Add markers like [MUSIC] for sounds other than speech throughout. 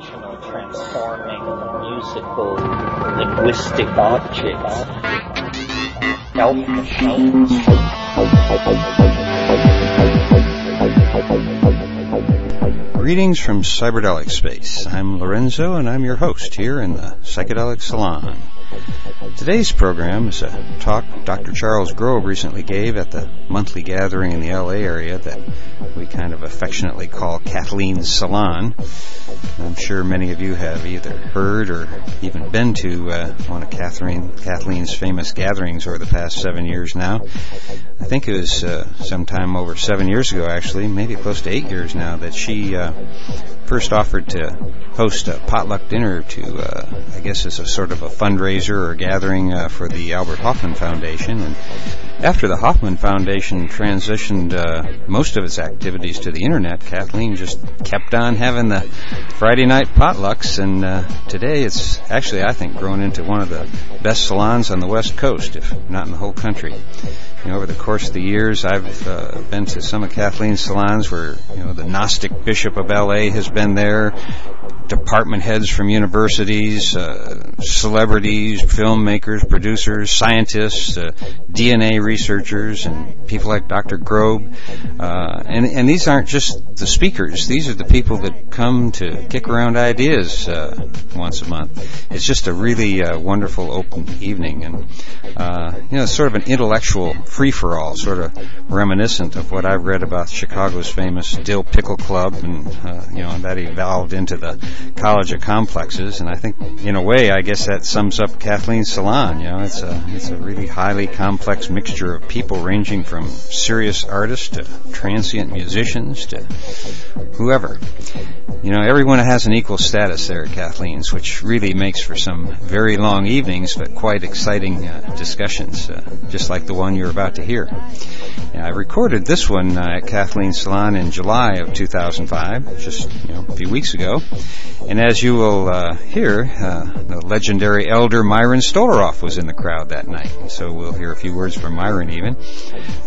functional, transforming, musical, linguistic objects. Machines. Greetings from Cyberdelic Space. I'm Lorenzo and I'm your host here in the Psychedelic Salon. Today's program is a talk Dr. Charles Grob recently gave at the monthly gathering in the LA area that we kind of affectionately call Kathleen's Salon. I'm sure many of you have either heard or even been to uh, one of Catherine, Kathleen's famous gatherings over the past seven years now. I think it was uh, sometime over seven years ago, actually, maybe close to eight years now, that she uh, first offered to host a potluck dinner to, uh, I guess, as a sort of a fundraiser or gathering uh, for the Albert Hofmann Foundation. And after the Hofmann Foundation transitioned uh, most of its activities to the internet, Kathleen just kept on having the Friday night potlucks, and uh, today it's actually, I think, grown into one of the best salons on the West Coast, if not in the whole country. You know, over the course of the years, I've uh, been to some of Kathleen's salons where you know the Gnostic Bishop of L.A. has been there, department heads from universities, uh, celebrities, filmmakers, producers, scientists, uh, DNA researchers, and people like Dr. Grob. Uh, and, and these aren't just the speakers; these are the people that come to kick around ideas uh, once a month. It's just a really uh, wonderful open evening, and uh, you know, sort of an intellectual free for all, sort of reminiscent of what I've read about Chicago's famous Dill Pickle Club, and uh, you know that evolved into the College of Complexes. And I think, in a way, I guess that sums up Kathleen's salon. You know, it's a it's a really highly complex mixture of people ranging from serious artists to transient musicians to whoever. You know, everyone has an equal status there at Kathleen's, which really makes for some very long evenings, but quite exciting uh, discussions, uh, just like the one you're about to hear. And I recorded this one uh, at Kathleen's Salon in July of 2005, just you know, a few weeks ago. And as you will uh, hear, uh, the legendary elder Myron Stolaroff was in the crowd that night. So we'll hear a few words from Myron even.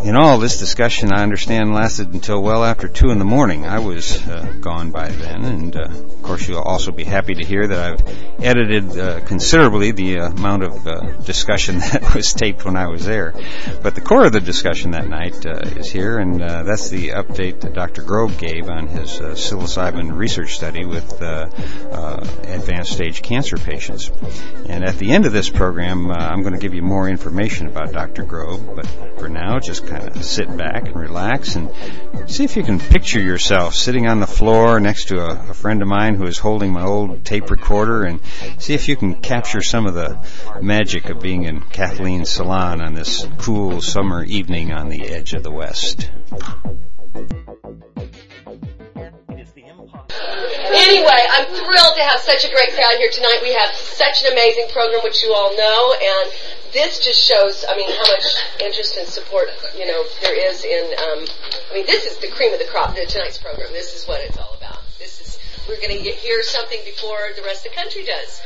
In all, this discussion, I understand, lasted until well after 2 in the morning. I was uh, gone by then, and uh, of course you'll also be happy to hear that I've edited uh, considerably the amount of uh, discussion [LAUGHS] that was taped when I was there. But the core of the discussion that night uh, is here, and uh, that's the update that Dr. Grob gave on his uh, psilocybin research study with uh, uh, advanced stage cancer patients. And at the end of this program, uh, I'm going to give you more information about Dr. Grob, but for now, just kind of sit back and relax and see if you can picture yourself sitting on the floor next to a, a friend of mine who is holding my old tape recorder and see if you can capture some of the magic of being in Kathleen's salon on this cool summer evening on the edge of the West. Anyway, I'm thrilled to have such a great crowd here tonight. We have such an amazing program, which you all know, and this just shows, I mean, how much interest and support, you know, there is in, um, I mean, this is the cream of the crop, the tonight's program. This is what it's all about. This is, we're going to hear something before the rest of the country does.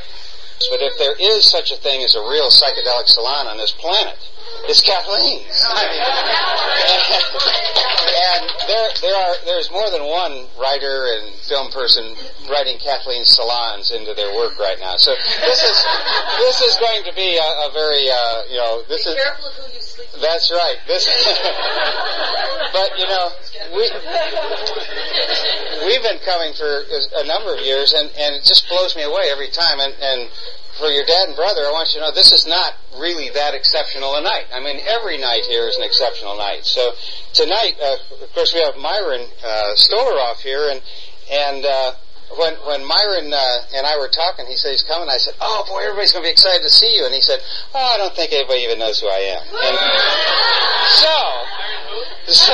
But if there is such a thing as a real psychedelic salon on this planet, it's Kathleen's. [LAUGHS] I mean, and there, there are, there's more than one writer and film person writing Kathleen's salons into their work right now. So this is, this is going to be a, a very, uh, you know, this Be is. careful of who you sleep with. That's right. This, [LAUGHS] [LAUGHS] but you know, we we've been coming for a number of years, and and it just blows me away every time. And and for your dad and brother, I want you to know this is not really that exceptional a night. I mean, every night here is an exceptional night. So tonight, uh, of course, we have Myron uh, Stolaroff here, and and. Uh, when when Myron uh, and I were talking, he said he's coming. I said, "Oh boy, everybody's going to be excited to see you." And he said, "Oh, I don't think anybody even knows who I am." And [LAUGHS] so, so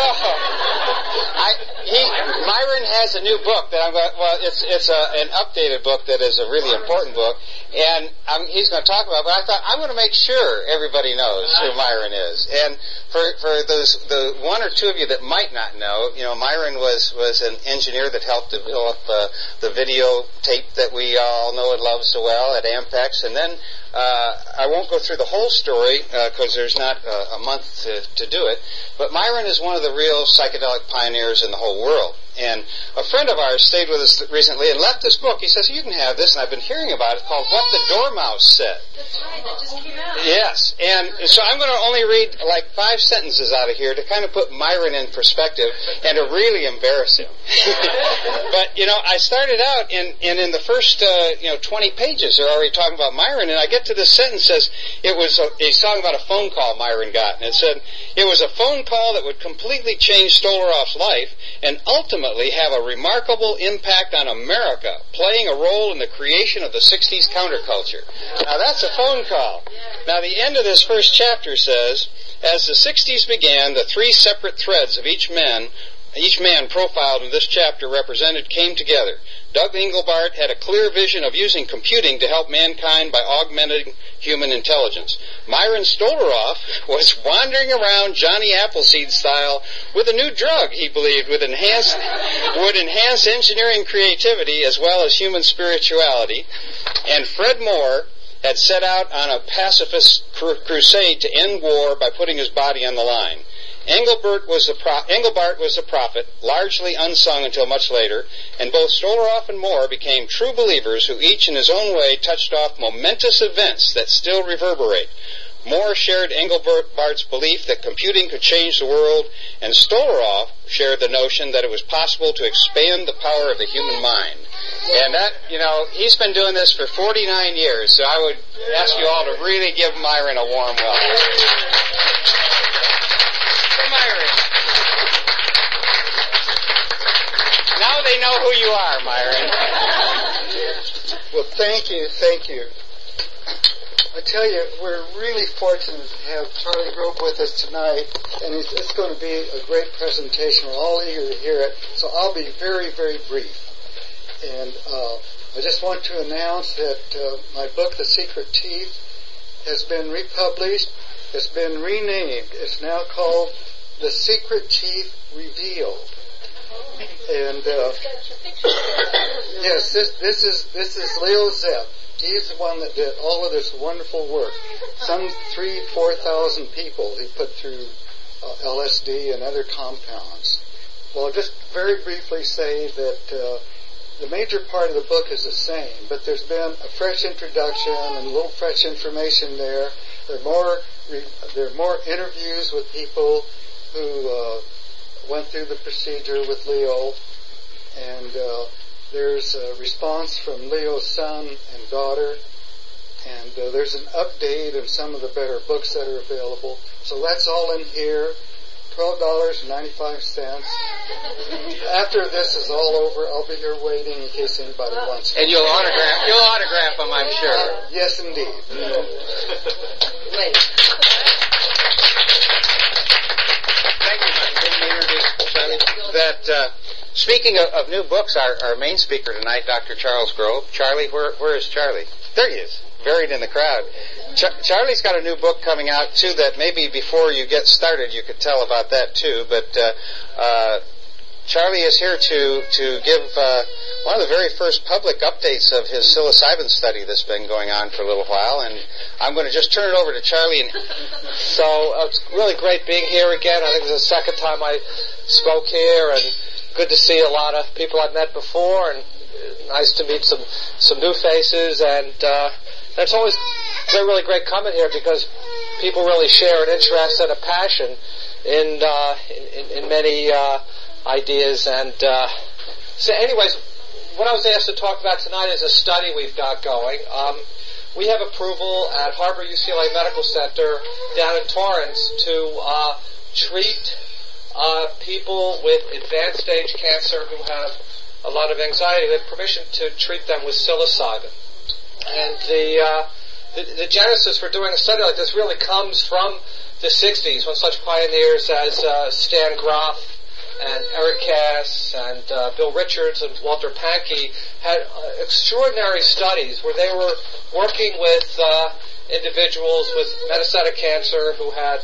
I he Myron has a new book that I'm going. Well, it's it's a, an updated book that is a really important book, and um, he's going to talk about. But I thought I'm going to make sure everybody knows who Myron is. And for for those the one or two of you that might not know, you know, Myron was was an engineer that helped develop uh, the video tape that we all know and love so well at Ampex, and then uh, I won't go through the whole story because there's not uh, a month to, to do it. But Myron is one of the real psychedelic pioneers in the whole world. And a friend of ours stayed with us recently and left this book. He says, you can have this, and I've been hearing about it, called What the Dormouse Said. That's right. That just came out. Yes, and so I'm going to only read like five sentences out of here to kind of put Myron in perspective and to really embarrass him. [LAUGHS] but you know, I started out and and in the first uh, you know 20 pages they're already talking about Myron, and I get to this sentence says it was a, he's talking about a phone call Myron got, and it said it was a phone call that would completely change Stolaroff's life and ultimately have a remarkable impact on America, playing a role in the creation of the 60s counterculture. Now that's a phone call. Now the end of this first chapter says, as the 60s began, the three separate threads of each man each man profiled in this chapter represented came together. Doug Engelbart had a clear vision of using computing to help mankind by augmenting human intelligence. Myron Stolaroff was wandering around Johnny Appleseed style with a new drug he believed would enhance, would enhance engineering creativity as well as human spirituality. And Fred Moore had set out on a pacifist crusade to end war by putting his body on the line. Engelbart was, a pro- Engelbart was a prophet, largely unsung until much later, and both Stolaroff and Moore became true believers who each in his own way touched off momentous events that still reverberate. Moore shared Engelbart's belief that computing could change the world, and Stolaroff shared the notion that it was possible to expand the power of the human mind. And that, you know, he's been doing this for 49 years, so I would ask you all to really give Myron a warm welcome. Myron. Now they know who you are, Myron. Well, thank you, thank you. I tell you, we're really fortunate to have Charlie Grob with us tonight, and it's, it's going to be a great presentation. We're all eager to hear it, so I'll be very, very brief. And uh, I just want to announce that uh, my book, The Secret Chief, has been republished. It's been renamed. It's now called The Secret Chief Revealed. And uh, yes, this this is this is Leo Zeff. He's the one that did all of this wonderful work. Some three, four thousand people he put through uh, LSD and other compounds. Well, I'll just very briefly say that uh, the major part of the book is the same, but there's been a fresh introduction and a little fresh information there. There are more there are more interviews with people who uh, went through the procedure with Leo, and uh, there's a response from Leo's son and daughter, and uh, there's an update of some of the better books that are available. So that's all in here. Twelve dollars and ninety-five cents. After this is all over, I'll be here waiting in case anybody wants. To And you'll autograph, you'll autograph them, I'm sure. Yes, indeed. [LAUGHS] Charlie. That uh, speaking of, of new books, our, our main speaker tonight, Dr. Charles Grob. Charlie, where where is Charlie? There he is, buried in the crowd. Ch- Charlie's got a new book coming out too. That maybe before you get started, you could tell about that too. But uh, uh, Charlie is here to to give uh, one of the very first public updates of his psilocybin study that's been going on for a little while, and I'm going to just turn it over to Charlie. And [LAUGHS] So uh, it's really great being here again. I think is the second time I spoke here, and good to see a lot of people I've met before, and nice to meet some some new faces. And, uh, it's always been really great coming here because people really share an interest and a passion in uh, in, in, in many uh, ideas. And uh, so, anyways, what I was asked to talk about tonight is a study we've got going. Um, we have approval at Harbor UCLA Medical Center down in Torrance to uh, treat uh, people with advanced stage cancer who have a lot of anxiety. We have permission to treat them with psilocybin. And the, uh, the, the genesis for doing a study like this really comes from the 60s when such pioneers as uh, Stan Grof and Eric Kast and uh, Bill Richards and Walter Pahnke had uh, extraordinary studies where they were working with uh, individuals with metastatic cancer who had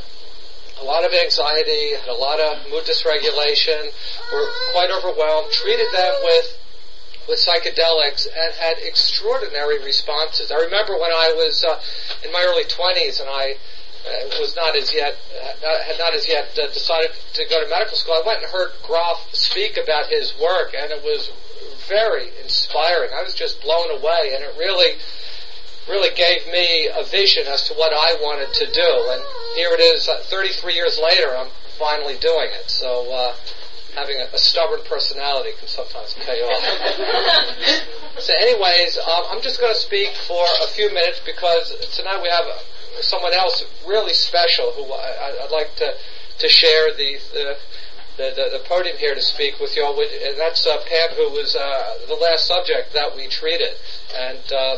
a lot of anxiety, had a lot of mood dysregulation, were quite overwhelmed, treated them with with psychedelics and had extraordinary responses. I remember when I was uh, in my early 20s and I was not as yet uh, had not as yet uh, decided to go to medical school. I went and heard Grof speak about his work, and it was very inspiring. I was just blown away, and it really really gave me a vision as to what I wanted to do. And here it is, uh, 33 years later, I'm finally doing it. So uh, having a, a, stubborn personality can sometimes pay off. [LAUGHS] so, anyways, um, I'm just going to speak for a few minutes because tonight we have someone else really special who I, would like to to share the, the the, the, podium here to speak with you all, and that's uh, Pam, who was uh, the last subject that we treated. And uh,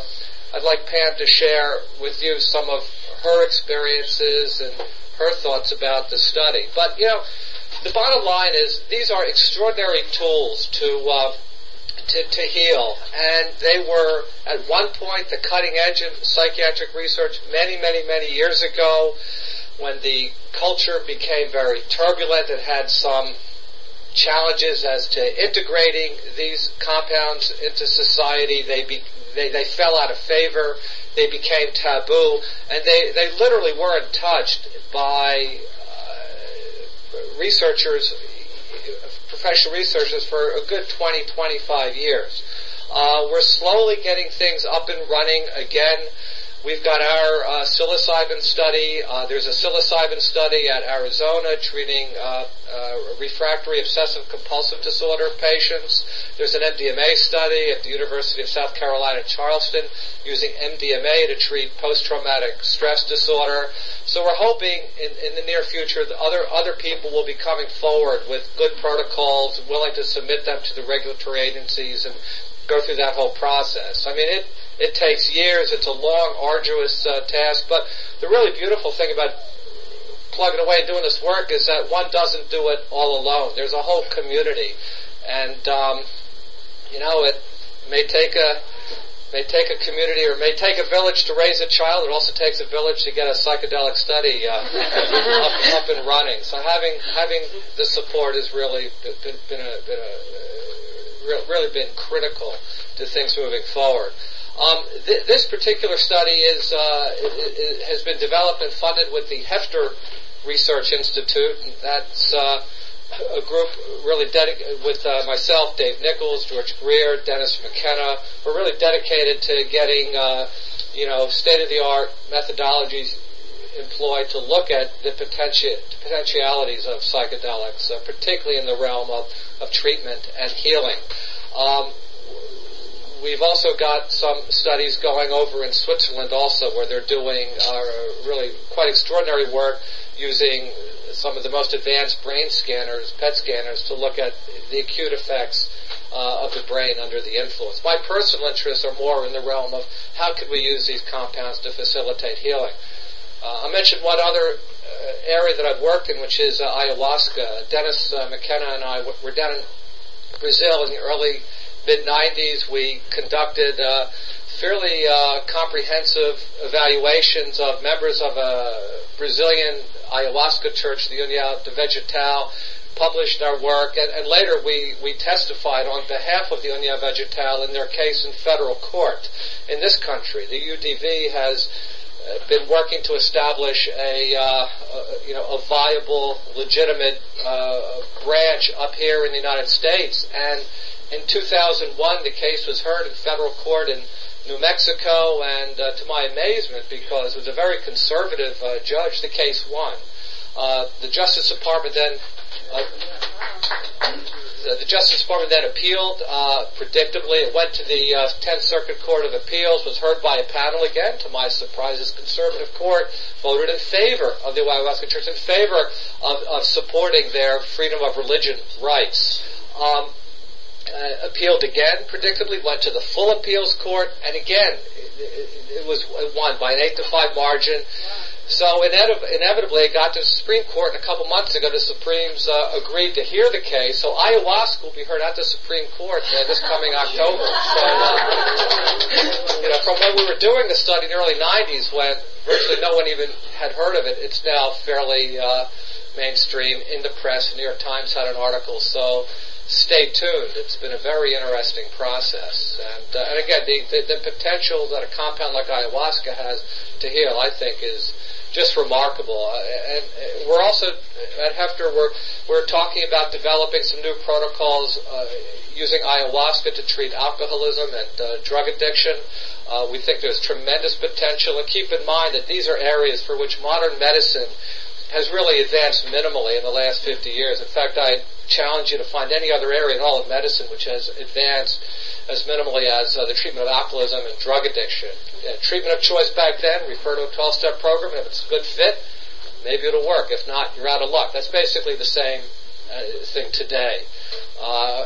I'd like Pam to share with you some of her experiences and her thoughts about the study. But, you know, the bottom line is these are extraordinary tools to, uh, to, to heal. And they were, at one point, the cutting edge of psychiatric research many, many, many years ago when the culture became very turbulent. It had some challenges as to integrating these compounds into society. They, be, they, they fell out of favor. They became taboo. And they, they literally weren't touched by uh, researchers, professional researchers for a good 20, 25 years. Uh, we're slowly getting things up and running again. We've got our uh, psilocybin study. Uh, there's a psilocybin study at Arizona treating uh, uh refractory obsessive compulsive disorder patients. There's an MDMA study at the University of South Carolina Charleston using MDMA to treat post-traumatic stress disorder. So we're hoping in, in the near future that other other people will be coming forward with good protocols, willing to submit them to the regulatory agencies and go through that whole process. I mean, it it takes years. It's a long, arduous uh, task. But the really beautiful thing about plugging away and doing this work is that one doesn't do it all alone. There's a whole community, and um, you know it may take a may take a community or may take a village to raise a child. It also takes a village to get a psychedelic study uh, [LAUGHS] up, up, and running. So having having the support has really been, been a, been a uh, really been critical to things moving forward. Um, th- this particular study is uh, it, it has been developed and funded with the Hefter Research Institute. And That's uh, a group really dedicated with uh, myself, Dave Nichols, George Greer, Dennis McKenna. We're really dedicated to getting uh, you know state of the art methodologies employed to look at the potenti- potentialities of psychedelics, uh, particularly in the realm of, of treatment and healing. Um, we've also got some studies going over in Switzerland also where they're doing uh, really quite extraordinary work using some of the most advanced brain scanners, PET scanners, to look at the acute effects uh, of the brain under the influence. My personal interests are more in the realm of how could we use these compounds to facilitate healing. Uh, I mentioned one other uh, area that I've worked in, which is uh, ayahuasca. Dennis uh, McKenna and I were down in Brazil in the early mid 90s, we conducted fairly comprehensive evaluations of members of a Brazilian ayahuasca church, the União do Vegetal, published our work, and, and, later we, we testified on behalf of the União Vegetal in their case in federal court in this country. The UDV has been working to establish a, uh, a, you know a viable, legitimate uh, branch up here in the United States, and in 2001, the case was heard in federal court in New Mexico, and uh, to my amazement, because it was a very conservative uh, judge, the case won. Uh, the Justice Department then uh, the Justice Department then appealed. Uh, predictably, it went to the uh, Tenth Circuit Court of Appeals, was heard by a panel again. To my surprise, this conservative court voted in favor of the ayahuasca Church, in favor of, of supporting their freedom of religion rights. Um, uh, appealed again, predictably, went to the full appeals court, and again, it, it was won by an 8 to 5 margin. So inevitably, it got to the Supreme Court, and a couple months ago, the Supremes uh, agreed to hear the case. So ayahuasca will be heard at the Supreme Court uh, this coming October. So, uh, you know, from when we were doing the study in the early 90s, when virtually no one even had heard of it, it's now fairly uh, mainstream in the press. The New York Times had an article. So stay tuned. It's been a very interesting process. And, uh, and again, the, the, the, potential that a compound like ayahuasca has to heal, I think, is just remarkable. Uh, and uh, we're also at Hefter we're we're talking about developing some new protocols uh, using ayahuasca to treat alcoholism and uh, drug addiction. Uh, we think there's tremendous potential, and keep in mind that these are areas for which modern medicine has really advanced minimally in the last 50 years. In fact, I challenge you to find any other area in all of medicine which has advanced as minimally as uh, the treatment of alcoholism and drug addiction. Uh, treatment of choice back then, refer to a 12-step program. If it's a good fit, maybe it'll work. If not, you're out of luck. That's basically the same uh, thing today. Uh,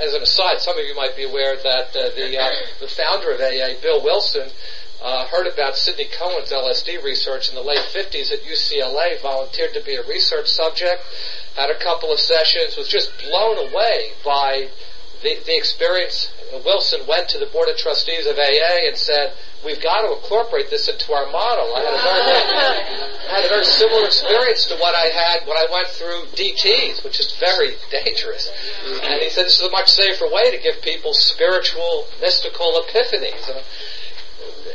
as an aside, some of you might be aware that uh, the uh, the founder of AA, Bill Wilson, uh, heard about Sidney Cohen's LSD research in the late 50s at UCLA, volunteered to be a research subject, had a couple of sessions, was just blown away by the, the experience. Wilson went to the Board of Trustees of AA and said, we've got to incorporate this into our model. I had a very, had a very similar experience to what I had when I went through DTs, which is very dangerous. And he said this is a much safer way to give people spiritual, mystical epiphanies. And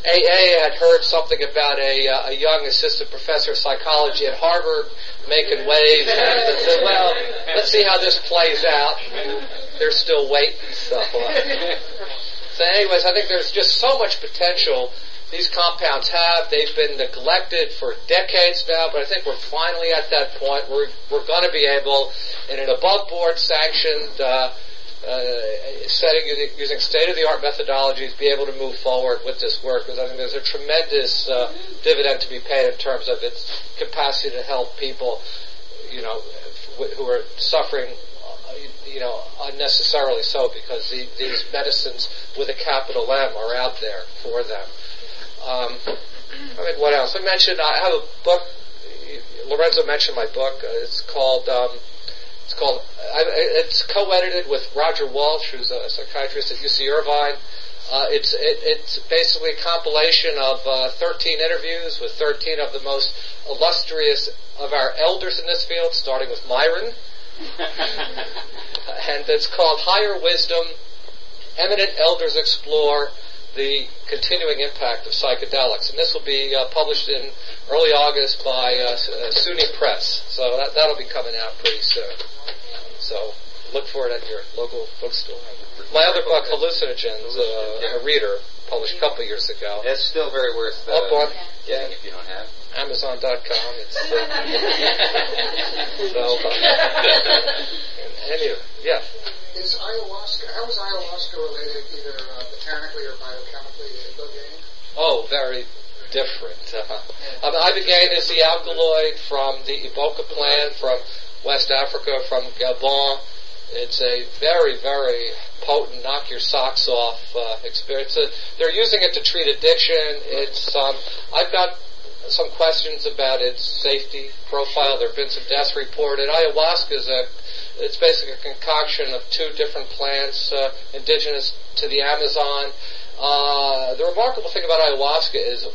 AA had heard something about a, uh, a young assistant professor of psychology at Harvard making waves. And said, well, let's see how this plays out. They're still waiting. So, uh, so anyways, I think there's just so much potential these compounds have. They've been neglected for decades now, but I think we're finally at that point where we're going to be able, in an above-board sanctioned uh, uh, setting using state-of-the-art methodologies, be able to move forward with this work because I think there's a tremendous uh, dividend to be paid in terms of its capacity to help people, you know, who are suffering, uh, you know, unnecessarily so because the, these medicines with a capital M are out there for them. Um, I mean, what else? I mentioned I have a book. Lorenzo mentioned my book. it's called. Um, it's called. it's co-edited with Roger Walsh, who's a psychiatrist at UC Irvine. Uh, it's it, it's basically a compilation of uh, 13 interviews with 13 of the most illustrious of our elders in this field, starting with Myron, [LAUGHS] and it's called Higher Wisdom: Eminent Elders Explore the Continuing Impact of Psychedelics, and this will be uh, published in early August by uh, uh SUNY Press. So that, that'll be coming out pretty soon. So look for it at your local bookstore. My other book, Hallucinogens, uh, a reader, published a couple years ago. It's still very worth uh, getting if you don't have. Amazon.com. It's uh, so. Uh, anyway, yeah. Is ayahuasca? How is ayahuasca related, either uh, botanically or biochemically, to ibogaine? Oh, very different. Uh, um, ibogaine is the alkaloid from the iboga plant from West Africa, from Gabon. It's a very, very potent, knock your socks off uh, experience. Uh, they're using it to treat addiction. It's um, I've got some questions about its safety profile. There have been some deaths reported. Ayahuasca is a it's basically a concoction of two different plants uh, indigenous to the Amazon. Uh, the remarkable thing about ayahuasca is,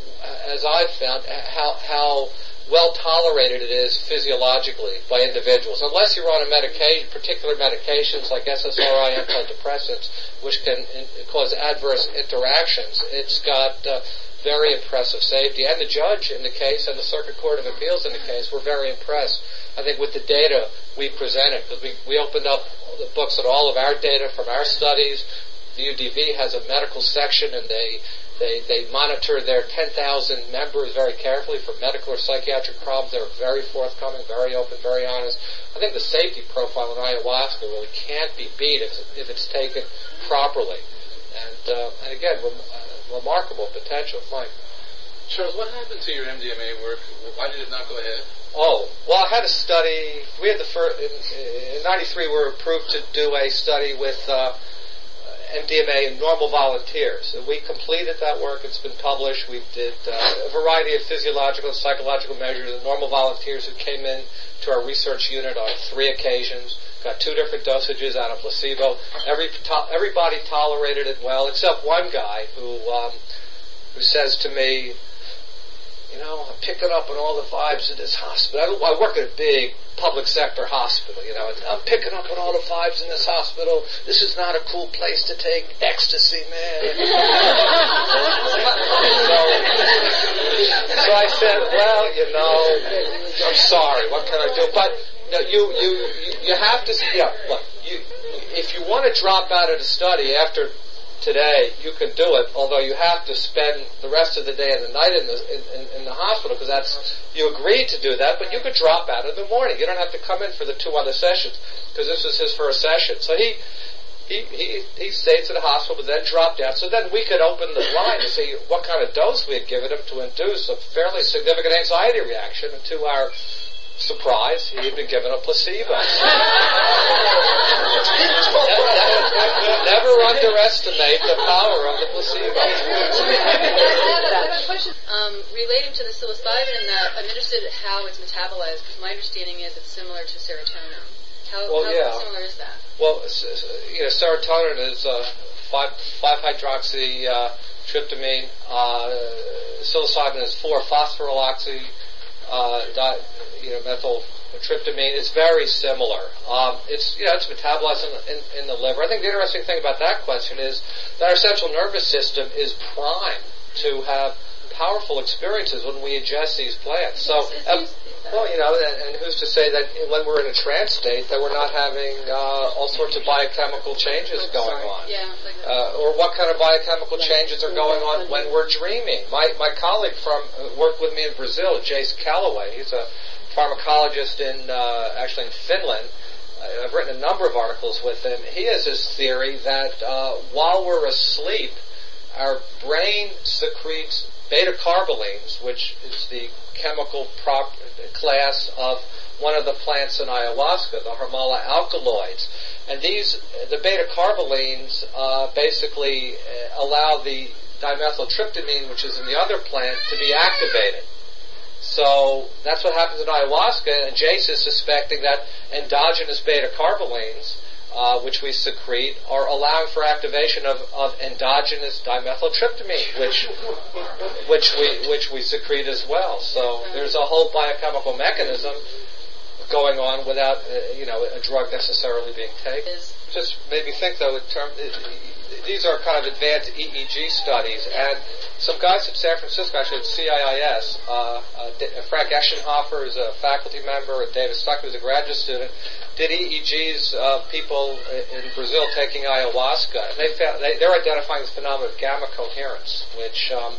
as I've found, how how well tolerated it is physiologically by individuals. Unless you're on a medication, particular medications like SSRI antidepressants, which can in, cause adverse interactions, it's got uh, very impressive safety. And the judge in the case and the Circuit Court of Appeals in the case were very impressed, I think, with the data we presented because we, we opened up the books at all of our data from our studies. The UDV has a medical section and they they, they monitor their 10,000 members very carefully for medical or psychiatric problems. They're very forthcoming, very open, very honest. I think the safety profile in ayahuasca really can't be beat if, if it's taken properly. And, uh, and again, remarkable potential. Mike. Charles, what happened to your MDMA work? Why did it not go ahead? Oh, well, I had a study. We had the first, in, in 93 we were approved to do a study with, uh, MDMA in normal volunteers. And we completed that work. It's been published. We did uh, a variety of physiological and psychological measures of normal volunteers who came in to our research unit on three occasions. Got two different dosages on a placebo. Every to- everybody tolerated it well, except one guy who um, who says to me, you know, I'm picking up on all the vibes in this hospital. I, I work at a big public sector hospital, you know, I'm picking up on all the vibes in this hospital. This is not a cool place to take ecstasy, man. [LAUGHS] so, so I said, well, you know, I'm sorry. What can I do? But no, you you you have to. Yeah, look, you if you want to drop out of the study after today, you can do it. Although you have to spend the rest of the day and the night in the in, in, in the hospital because that's you agreed to do that. But you could drop out in the morning. You don't have to come in for the two other sessions because this was his first session. So he. He, he, he stayed to the hospital but then dropped out. So then we could open the line to see what kind of dose we had given him to induce a fairly significant anxiety reaction. To our surprise, he had been given a placebo. Never underestimate the power of the placebo. I have a question um, relating to the psilocybin and that I'm interested in how it's metabolized because my understanding is it's similar to serotonin. How, Well, how yeah. similar is that? Well, you know, serotonin is uh, 5, 5-hydroxy uh. Uh, psilocybin is 4-phosphoryloxy uh, di- you know, methyltryptamine. It's very similar. Um, it's you know, it's metabolized in the, in, in the liver. I think the interesting thing about that question is that our central nervous system is primed to have powerful experiences when we ingest these plants. So, well, you know, and, and who's to say that when we're in a trance state that we're not having uh, all sorts of biochemical changes going on? Yeah, like uh, or what kind of biochemical changes are going on when we're dreaming. My my colleague from uh, worked with me in Brazil, Jace Callaway. He's a pharmacologist in uh, actually in Finland. Uh, I've written a number of articles with him. He has this theory that uh, while we're asleep, our brain secretes beta carbolines, which is the chemical prop- class of one of the plants in ayahuasca, the Harmala alkaloids. And these, the beta carbolines, uh, basically uh, allow the dimethyltryptamine, which is in the other plant, to be activated. So that's what happens in ayahuasca, and Jace is suspecting that endogenous beta carbolines, uh, which we secrete, are allowing for activation of, of endogenous dimethyltryptamine, which which we which we secrete as well. So there's a whole biochemical mechanism going on without uh, you know a drug necessarily being taken. Just made me think though in term these are kind of advanced EEG studies and some guys at San Francisco actually at CIIS uh, uh, Frank Echenhofer is a faculty member and David Stuck who's a graduate student did EEGs of people in Brazil taking ayahuasca and they found they, they're identifying this phenomenon of gamma coherence which um,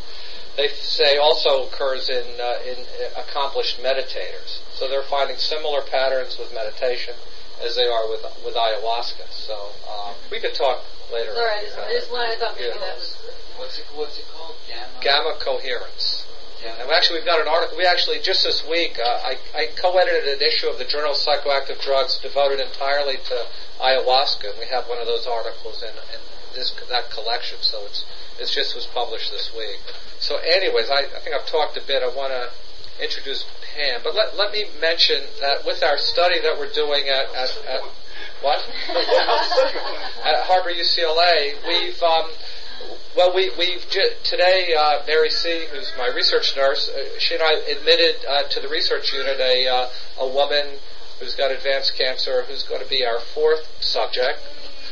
they say also occurs in uh, in uh, accomplished meditators. So they're finding similar patterns with meditation as they are with with ayahuasca. So um, we could talk later. Laura, I just, I wanted, I thought maybe Yeah. that was. What's it, what's it called? Gamma? Gamma coherence. Yeah. And actually, we've got an article. We actually just this week, uh, I, I co-edited an issue of the Journal of Psychoactive Drugs devoted entirely to ayahuasca, and we have one of those articles in, in this that collection. So it's it's just was published this week. So, anyways, I, I think I've talked a bit. I want to introduce Pam, but let let me mention that with our study that we're doing at, at, at what [LAUGHS] at Harbor UCLA, we've um, well, we, we've ju- today, uh, Mary C., who's my research nurse, uh, she and I admitted uh, to the research unit a, uh, a woman who's got advanced cancer who's going to be our fourth subject.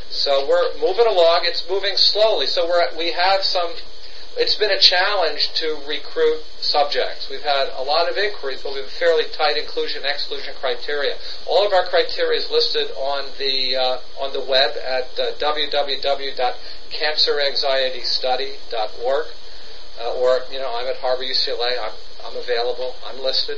So we're moving along. It's moving slowly. So we're at, we have some. It's been a challenge to recruit subjects. We've had a lot of inquiries, but we have fairly tight inclusion exclusion criteria. All of our criteria is listed on the uh, on the web at uh, www.canceranxietystudy.org. Uh, or you know, I'm at Harbor UCLA. I'm I'm available. I'm listed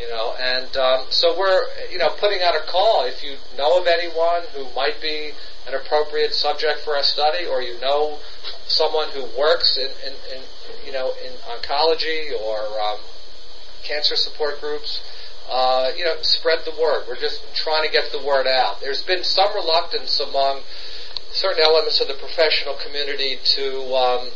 you know, and um, so we're, you know, putting out a call. If you know of anyone who might be an appropriate subject for a study, or you know someone who works in, in, in you know, in oncology or um, cancer support groups, uh, you know, spread the word. We're just trying to get the word out. There's been some reluctance among certain elements of the professional community to um,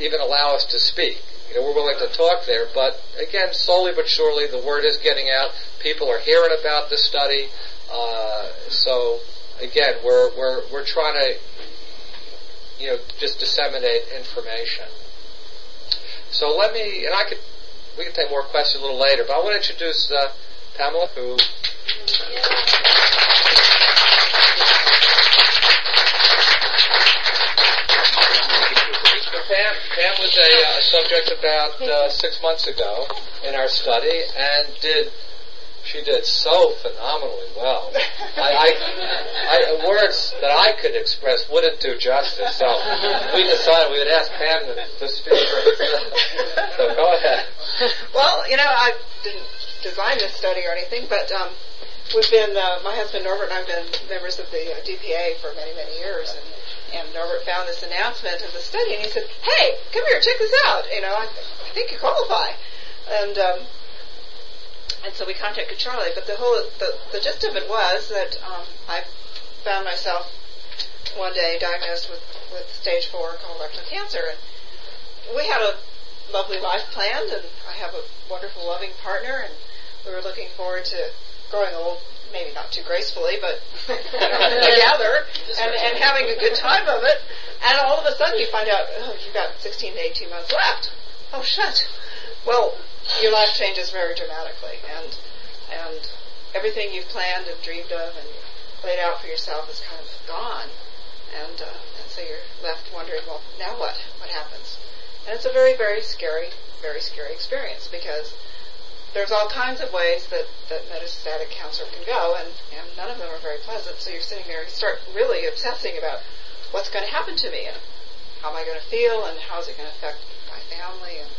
even allow us to speak. You know, we're willing to talk there, but again, slowly but surely, the word is getting out. People are hearing about the study. Uh, so again, we're we're we're trying to, you know, just disseminate information. So let me, and I could we can take more questions a little later. But I want to introduce uh, Pamela, who. Pam, Pam was a uh, subject about uh, six months ago in our study and did she did so phenomenally well. I, I, I, words that I could express wouldn't do justice. So we decided we would ask Pam to, to speak. so go ahead. Well, you know, I didn't design this study or anything, but um, we've been, uh, my husband Norbert and I've been members of the uh, DPA for many, many years, and and Norbert found this announcement of the study, and he said, "Hey, come here, check this out. You know, I, I think you qualify." And um, and so we contacted Charlie. But the whole the, the gist of it was that um, I found myself one day diagnosed with with stage four colorectal cancer, and we had a lovely life planned, and I have a wonderful, loving partner, and we were looking forward to growing old maybe not too gracefully, but [LAUGHS] [LAUGHS] together, and, and having a good time of it. And all of a sudden you find out, oh, you've got 16 to 18 months left. Oh, shit. Well, your life changes very dramatically, and and everything you've planned and dreamed of and laid out for yourself is kind of gone, and uh, and so you're left wondering, well, now what? What happens? And it's a very, very scary, very scary experience because there's all kinds of ways that, that metastatic cancer can go, and, and none of them are very pleasant. So you're sitting there, you start really obsessing about what's going to happen to me, and how am I going to feel, and how is it going to affect my family, and,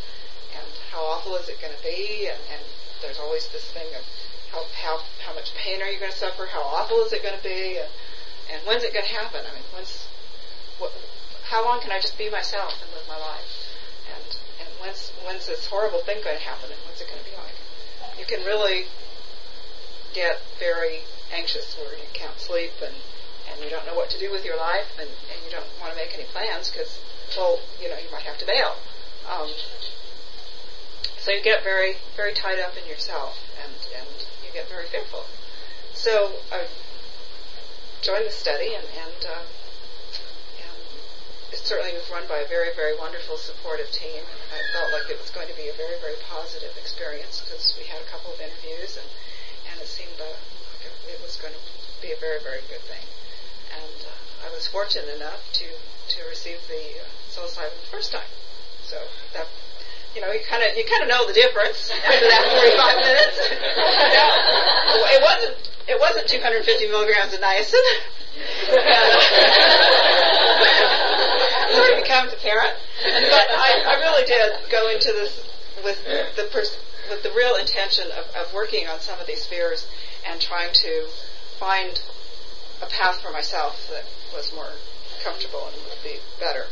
and how awful is it going to be, and, and there's always this thing of how, how, how much pain are you going to suffer, how awful is it going to be, and, and when's it going to happen? I mean, when's, what, how long can I just be myself and live my life? And, and when's, when's this horrible thing going to happen, and what's it going to be like? You can really get very anxious where you can't sleep and, and you don't know what to do with your life and, and you don't want to make any plans because, well, you know, you might have to bail. Um, so you get very, very tied up in yourself and, and you get very fearful. So I joined the study and, and, uh, certainly was run by a very, very wonderful supportive team. I felt like it was going to be a very, very positive experience because we had a couple of interviews and, and it seemed uh, like it was going to be a very, very good thing. And uh, I was fortunate enough to, to receive the uh, psilocybin the first time. So that, you know, you kind of you kind of know the difference [LAUGHS] after that 45 minutes. [LAUGHS] it wasn't it wasn't 250 milligrams of niacin. [LAUGHS] [LAUGHS] sort of becomes apparent. But I, I really did go into this with the pers- with the real intention of, of working on some of these fears and trying to find a path for myself that was more comfortable and would be better.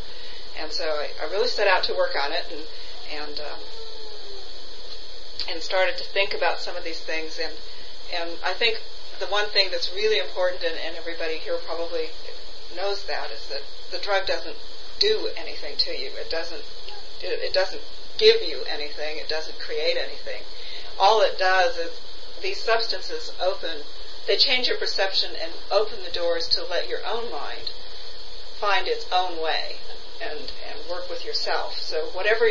And so I, I really set out to work on it and and um, and started to think about some of these things and and I think the one thing that's really important and, and everybody here probably knows that is that the drug doesn't do anything to you. It doesn't. It, doesn't give you anything. It doesn't create anything. All it does is these substances open. They change your perception and open the doors to let your own mind find its own way and and work with yourself. So whatever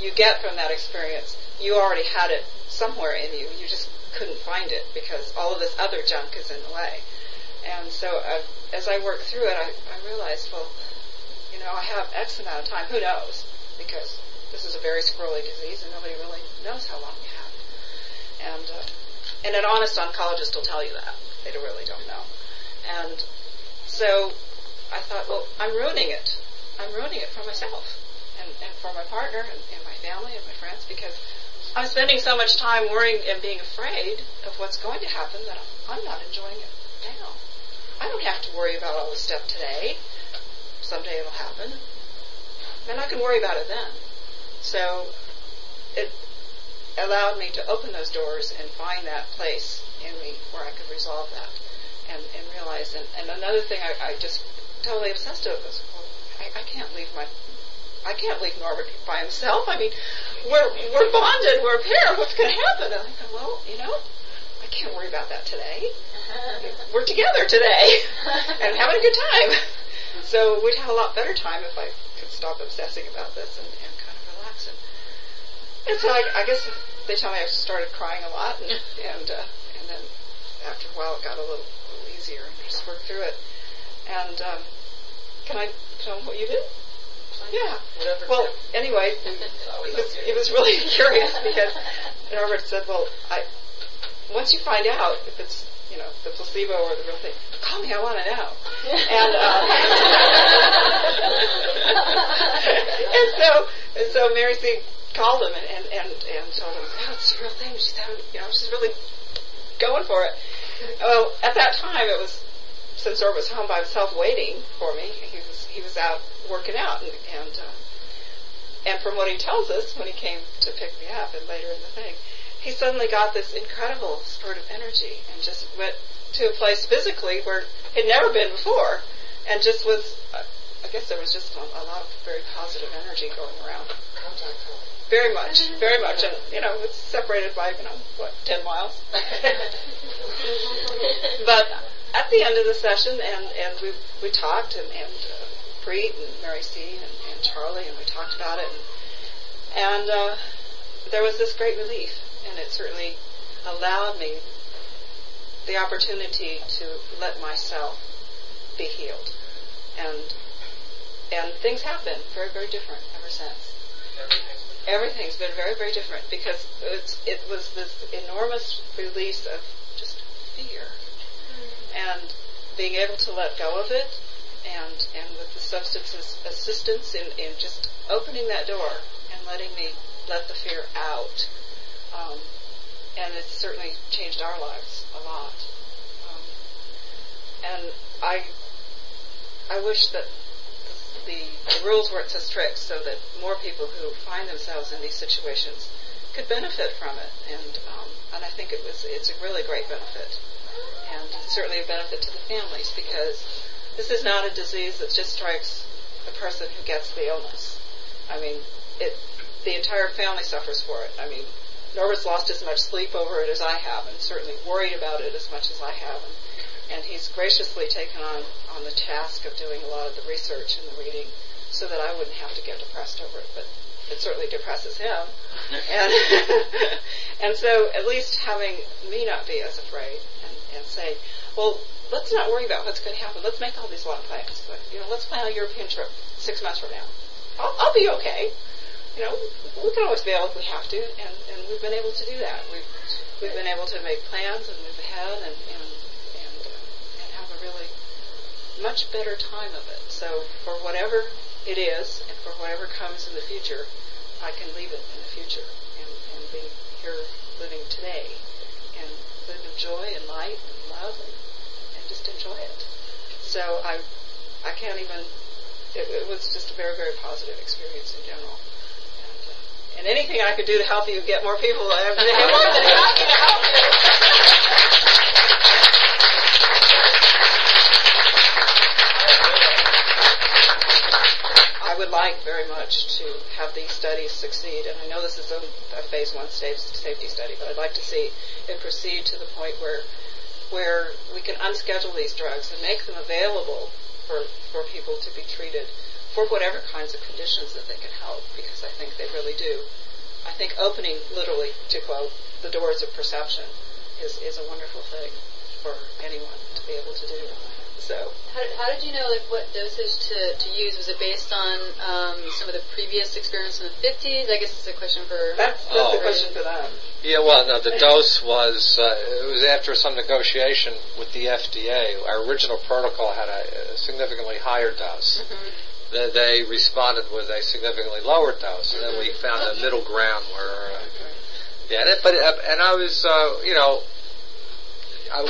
you get from that experience, you already had it somewhere in you. You just couldn't find it because all of this other junk is in the way. And so uh, as I worked through it, I, I realized, well, know, I have X amount of time. Who knows? Because this is a very squirrely disease, and nobody really knows how long you have. And uh, and an honest oncologist will tell you that they really don't know. And so I thought, well, I'm ruining it. I'm ruining it for myself and, and for my partner and, and my family and my friends because I'm spending so much time worrying and being afraid of what's going to happen that I'm not enjoying it now. I don't have to worry about all this stuff today someday it'll happen. And I can worry about it then. So it allowed me to open those doors and find that place in me where I could resolve that and, and realize. And, and another thing I, I just totally obsessed over was, well, I, I can't leave my, I can't leave Norbert by himself. I mean, we're we're bonded, we're a pair. What's going to happen? And I thought, well, you know, I can't worry about that today. [LAUGHS] We're together today [LAUGHS] and having a good time. So we'd have a lot better time if I could stop obsessing about this and, and kind of relax. And, And so I, I guess they tell me I started crying a lot, and and uh, and then after a while it got a little, little easier, and just worked through it. And um, can I tell them what you did? Yeah. Whatever. Well, anyway, [LAUGHS] it was it was really [LAUGHS] curious because Norbert said, "Well, I once you find out if it's you know the placebo or the real thing, call me. I want to know." And uh, [LAUGHS] and so and so Mary C called him and and and, and told him, "Oh, it's the real thing." She's having, you know she's really going for it. Well, at that time it was since Norbert was home by himself waiting for me. He was he was out working out and and uh, and from what he tells us when he came to pick me up and later in the thing, he suddenly got this incredible spurt of energy and just went to a place physically where he'd never been before, and just was. I guess there was just a, a lot of very positive energy going around. Very much, very much, and you know it's separated by you know what ten miles. [LAUGHS] but at the end of the session, and and we we talked, and and uh, Preet and Mary C and, and Charlie, and we talked about it, and, and uh, there was this great relief, and it certainly allowed me the opportunity to let myself be healed, and and things have been very very different ever since. Everything's been very very different because it was this enormous release of just fear and being able to let go of it and and with the substance's assistance in, in just opening that door and letting me let the fear out. Um, and it's certainly changed our lives a lot. Um, and I I wish that the, the rules weren't so strict so that more people who find themselves in these situations could benefit from it. And um, and I think it was it's a really great benefit and certainly a benefit to the families because this is not a disease that just strikes the person who gets the illness. I mean, it the entire family suffers for it. I mean, Norbert's lost as much sleep over it as I have, and certainly worried about it as much as I have. And, and he's graciously taken on on the task of doing a lot of the research and the reading, so that I wouldn't have to get depressed over it. But it certainly depresses him. [LAUGHS] and [LAUGHS] and so at least having me not be as afraid and, and say, well, let's not worry about what's going to happen. Let's make all these long plans. But, you know, let's plan a European trip six months from now. I'll, I'll be okay. You know, we can always bail if we have to, and, and we've been able to do that. We've we've been able to make plans and move ahead and and and, uh, and have a really much better time of it. So for whatever it is, and for whatever comes in the future, I can leave it in the future and, and be here living today and live in joy and light and love and, and just enjoy it. So I I can't even. It, it was just a very very positive experience in general. And, uh, anything I could do to help you get more people, I'm more than happy to help I would like very much to have these studies succeed, and I know this is a, a phase one safety study, but I'd like to see it proceed to the point where where we can unschedule these drugs and make them available for, for people to be treated for whatever kinds of conditions that they can help, because I think they really do. I think opening, literally, to quote, the doors of perception is, is a wonderful thing for anyone to be able to do. So, How, how did you know like what dosage to, to use? Was it based on um, some of the previous experience in the 50s? I guess it's a question for. that's, that's Oh. a question for them. Yeah, well, no, the dose was, uh, it was after some negotiation with the FDA. Our original protocol had a, a significantly higher dose. Then they responded with a significantly lower dose, and then we found a middle ground where, uh, yeah, and, but, uh, and I was, uh, you know, I,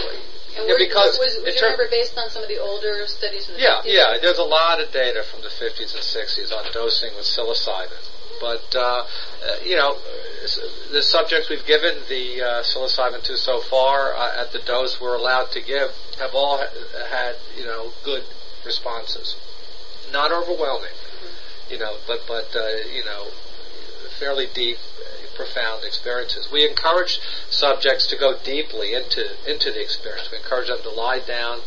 And yeah, because was, was in your number based on some of the older studies from the yeah, 50s? yeah. There's a lot of data from the 50s and 60s on dosing with psilocybin. But, uh, uh, you know, the subjects we've given the uh, psilocybin to so far uh, at the dose we're allowed to give have all had, you know, good responses. Not overwhelming, you know, but, but uh, you know, fairly deep, profound experiences. We encourage subjects to go deeply into into the experience. We encourage them to lie down,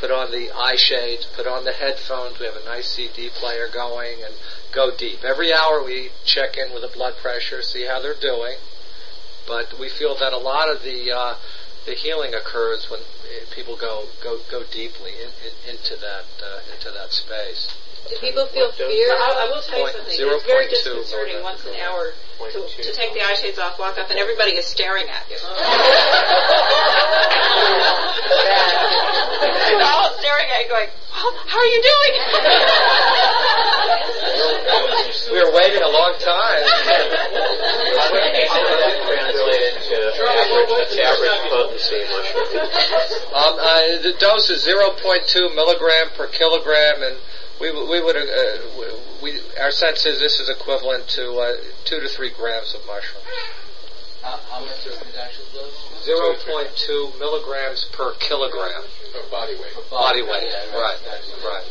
put on the eye shades, put on the headphones. We have a nice CD player going, and go deep. Every hour we check in with the blood pressure, see how they're doing. But we feel that a lot of the uh, the healing occurs when people go go go deeply in, in, into that uh, into that space. Do people feel fear? I, I will tell you something. It's very point disconcerting once an hour to, to take the eye shades off, walk up, and everybody is staring at you. [LAUGHS] They're all staring at you, going, "Oh, "How are you doing?" [LAUGHS] We were waiting a long time. [LAUGHS] translated to average, what's the average potency mushroom? Um, uh, the dose is 0.2 milligram per kilogram, and we we would uh, we our sense is this is equivalent to uh, two to three grams of mushroom. How, how much is the actual dose? 0.2 milligrams per kilogram body weight. body weight. Right, right.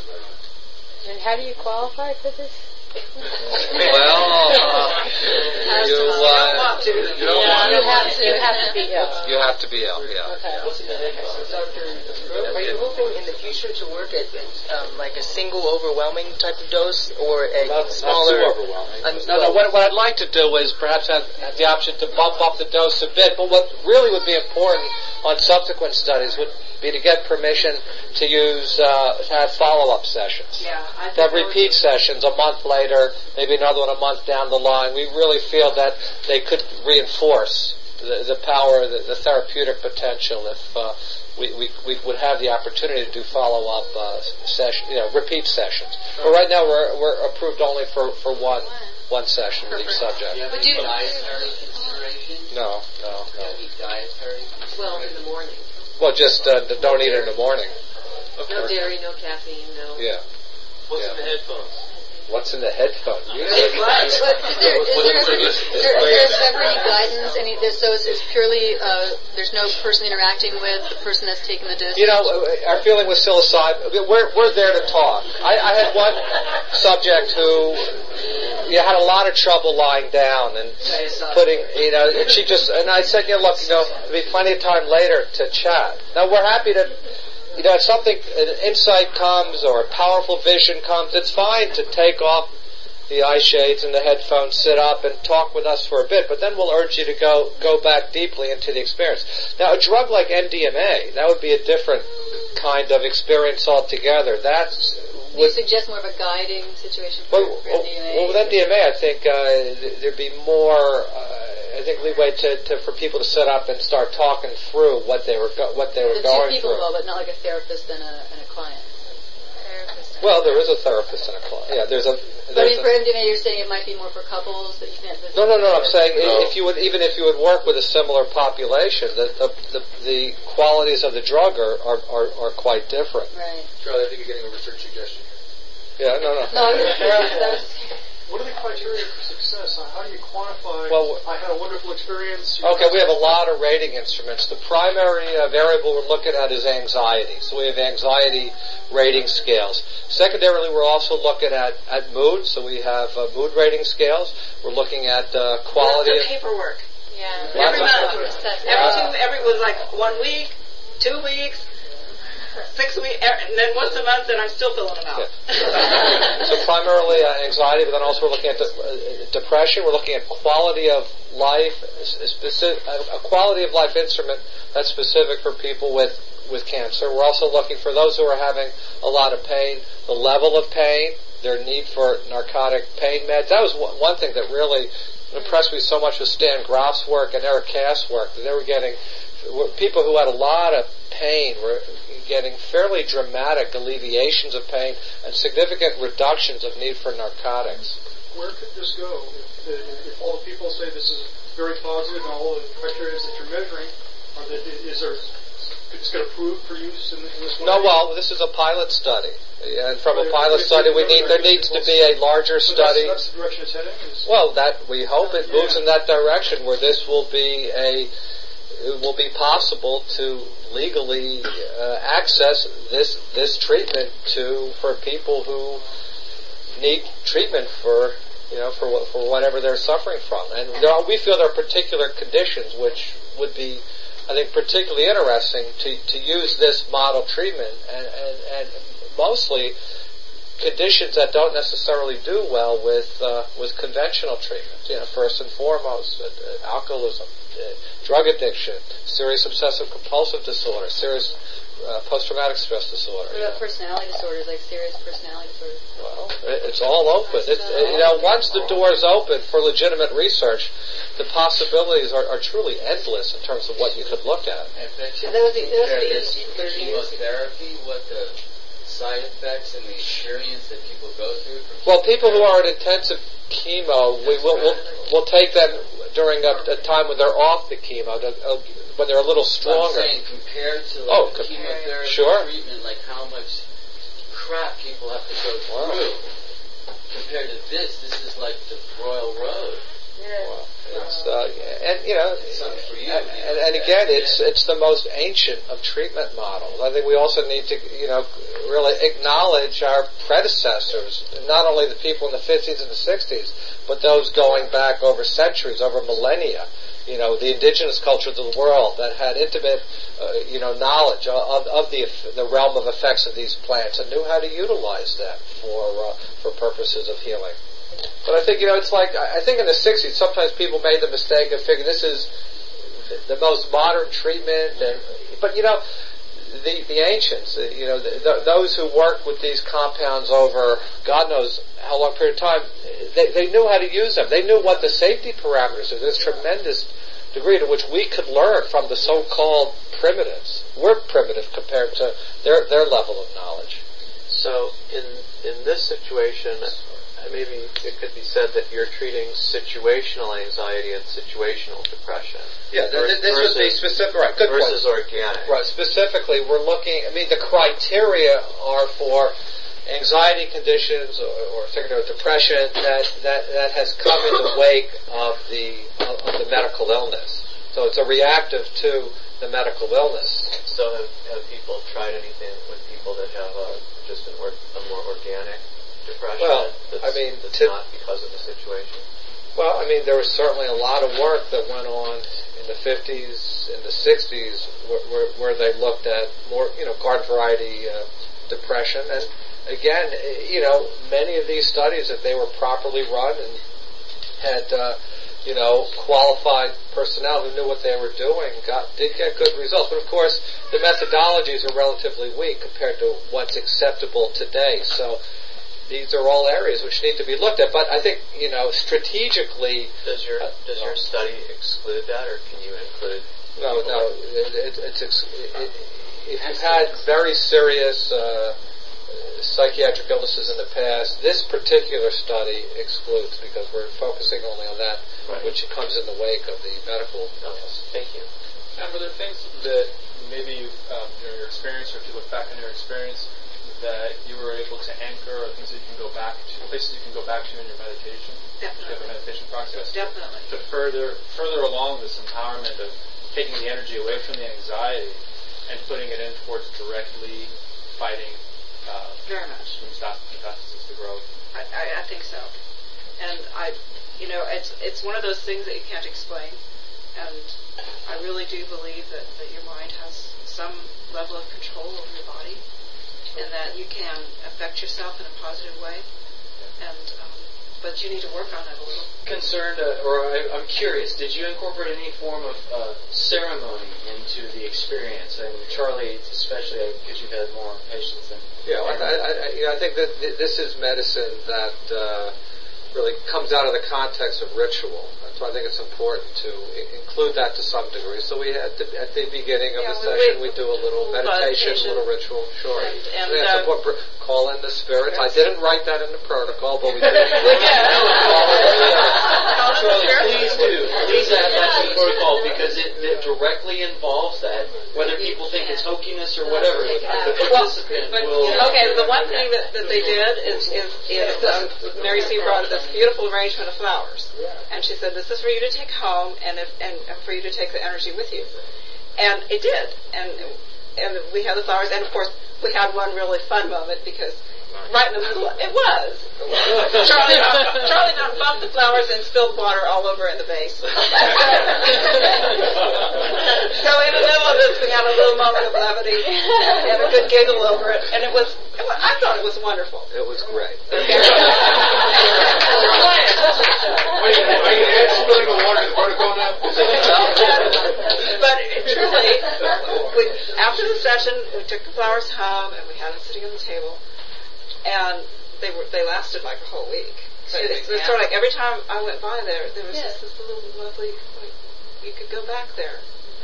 And how do you qualify for this? Well, [LAUGHS] uh, you uh, want You have to, you have to be ill. You have to be ill. Yeah. Are you hoping in the future to work at um, like a single overwhelming type of dose or a Not, smaller? not too overwhelming. Um, no, no. What, what I'd like to do is perhaps have, have the option to bump up the dose a bit. But what really would be important on subsequent studies would be to get permission to use uh, to have follow-up sessions. Yeah, I To have repeat sessions a month later, maybe another one a month down the line. We really feel that they could reinforce the, the power, the, the therapeutic potential if uh, we, we, we would have the opportunity to do follow-up uh, session, you know, repeat sessions. But right now we're, we're approved only for, for one one session with each subject. Do you have any do- dietary considerations? No, no, no. have any dietary Well, in the morning. Well, just uh, don't eat it in the morning. No dairy, no caffeine, no. Yeah. What's Yeah. in the headphones? What's in the headphone? But is there, is there, is there, is there, is there ever any guidance? Any, there's, so it's, it's purely, uh, there's no person interacting with the person that's taking the dose? You know, uh, our feeling with psilocybin, we're, we're there to talk. I, I had one subject who you had a lot of trouble lying down and putting, you know, and she just, and I said, you know, look, you know, there'll be plenty of time later to chat. Now we're happy to, you know, if something, an insight comes or a powerful vision comes, it's fine to take off the eye shades and the headphones, sit up and talk with us for a bit, but then we'll urge you to go, go back deeply into the experience. Now a drug like MDMA, that would be a different kind of experience altogether. That's, you suggest more of a guiding situation for, well, for MDMA? well, with MDMA, I think uh, there'd be more. Uh, I think leeway to, to for people to sit up and start talking through what they were go- what they were the two going people through. involved, but not like a therapist and a, and a client. Well, there is a therapist and a client. Yeah, there's a. But I mean, a for MDMA, you're saying it might be more for couples that you can't. Visit. No, no, no. I'm saying No. if you would, even if you would work with a similar population, the the, the, the qualities of the drug are, are, are, are quite different. Right. Charlie, I think you're getting a research suggestion. Yeah, no, no. No, I was- that was- What are the criteria for success? How do you quantify? Well, I had a wonderful experience. You Okay, we have a lot of rating instruments. The primary uh, variable we're looking at is anxiety. So we have anxiety rating scales. Secondarily, we're also looking at, at mood. So we have uh, mood rating scales. We're looking at uh, quality Lots of of paperwork. yeah. Every Lots of- month. Every two, every was like one week, two weeks, six weeks, and then once a month, and I'm still filling them out. so primarily uh, anxiety, but then also we're looking at de- uh, depression. We're looking at quality of life, a, specific, a quality of life instrument that's specific for people with with cancer. We're also looking for those who are having a lot of pain, the level of pain, their need for narcotic pain meds. That was one thing that really impressed me so much with Stan Grof's work and Eric Kast' work. That they were getting people who had a lot of pain were getting fairly dramatic alleviations of pain and significant reductions of need for narcotics. Where could this go? If, if, if all the people say this is very positive and all the criteria that you're measuring, are is there, could this get approved for use in, in this way? No, well, this is a pilot study, and from a pilot study, we need there needs to be a larger So study. That's, that's the direction it's heading? Well, that we hope it moves in that direction where this will be a it will be possible to legally uh, access this this treatment to for people who need treatment for you know for for whatever they're suffering from, and are, we feel there are particular conditions which would be I think, particularly interesting to, to use this model treatment. And, and, and mostly conditions that don't necessarily do well with uh, with conventional treatment. You know, first and foremost, uh, uh, alcoholism, uh, drug addiction, serious obsessive compulsive disorder, serious uh, post-traumatic stress disorder. What about personality disorders, like serious personality disorders? Well, it- it's all open. It, you know, once the doors open for legitimate research, the possibilities are, are truly endless in terms of what you could look at. I bet you And those- those compare are the this issues. with chemotherapy, what the side effects and the experience that people go through. Well, people who are in intensive chemo, we will we'll, we'll take them during a, a time when they're off the chemo, to, uh, when they're a little So I'm stronger. saying compared to like Oh, the com- chemotherapy sure. treatment, like how much crap people have to go Wow. through. Compared to this, this is like the royal road. It's, uh, and you know, and, and, again, it's it's the most ancient of treatment models. I think we also need to, you know, really acknowledge our predecessors, not only the people in the 50s and the 60s, but those going back over centuries, over millennia. You know, the indigenous cultures of the world that had intimate, uh, you know, knowledge of, of the the realm of effects of these plants and knew how to utilize them for uh, for purposes of healing. But I think, you know, it's like, I think in the 60s, sometimes people made the mistake of thinking this is the- most modern treatment. And, but, you know, the, the ancients, uh, you know, the, the, those who worked with these compounds over God knows how long period of time, they, they knew how to use them. They knew what the safety parameters are. There's tremendous degree to which we could learn from the so-called primitives. We're primitive compared to their, their level of knowledge. So in in this situation, maybe it could be said that you're treating situational anxiety and situational depression. Yeah, th- th- this would be specific. Right, good point. versus organic. Right. Specifically, we're looking. I mean, the criteria are for anxiety conditions or, or depression that, that that has come in the wake of the of, of the medical illness. So it's a reactive to the medical illness. So have, have people tried anything with people that have a, just an or, a more organic depression? Well, that's, I mean, that's tip- not because of the situation. Well, I mean, there was certainly a lot of work that went on in the 50s, in the 60s, where, where, where they looked at more, you know, garden variety uh, depression. And again, eh, you know, many of these studies, if they were properly run and had, uh, you know, qualified personnel who knew what they were doing, got did get good results. But of course, the methodologies are relatively weak compared to what's acceptable today. So these are all areas which need to be looked at. But I think, you know, strategically, Does your Uh, does your study exclude that, or can you include? no, people no, it, it, it's ex- it, it, if you've had very serious uh, psychiatric illnesses in the past, this particular study excludes because we're focusing only on that Right. which comes in the wake of the medical illness. Thank you. And were there things that maybe you, um, you know, your experience, or if you look back on your experience, that you were able to anchor, or things that you can go back to, places you can go back to in your meditation, if you have a meditation process, Definitely. to further further along this empowerment of taking the energy away from the anxiety and putting it in towards directly fighting uh, Very much. metas- metastasis, the growth. I, I, I think so. And I, you know, it's it's one of those things that you can't explain. And I really do believe that, that your mind has some level of control over your body, and that you can affect yourself in a positive way. And um, but you need to work on it a little. concerned, uh, or I, I'm curious, did you incorporate any form of uh, ceremony into the experience? And Charlie, especially because you've had more patients than. Yeah, I, I, I, you know, I think that th- this is medicine that uh, really comes out of the context of ritual. That's why I think it's important to I- include that to some degree. So we had to, at the beginning of Yeah, the we- session, we- we do a little meditation, meditation. little ritual. Sure. And- and, yeah, uh, so what, call in the spirits. I didn't write that in the protocol, but we did. [LAUGHS] [LAUGHS] Charlie, please do. Please add that to the protocol because it, it directly involves that. Whether people think it's hokiness or whatever, the, the participant will. Okay, the one thing that, that they did is, is, is um, Mary C. brought this beautiful arrangement of flowers. And she said, this is for you to take home and, if, and, and for you to take the energy with you. And it did. And, and we had the flowers. And of course, we had one really fun moment because Right in the middle. It was. Charlie, Charlie done bumped the flowers and spilled water all over in the vase. so in the middle of this, we had a little moment of levity and a good giggle over it, and it was. It was I thought it was wonderful. It was great. [LAUGHS] Are you spilling of water to the protocol [LAUGHS] now? but truly, we, after the session, we took the flowers home and we had them sitting on the table, and they were they lasted like a whole week. So it's, it's sort of like every time I went by there, there was just this little lovely. Like, you could go back there.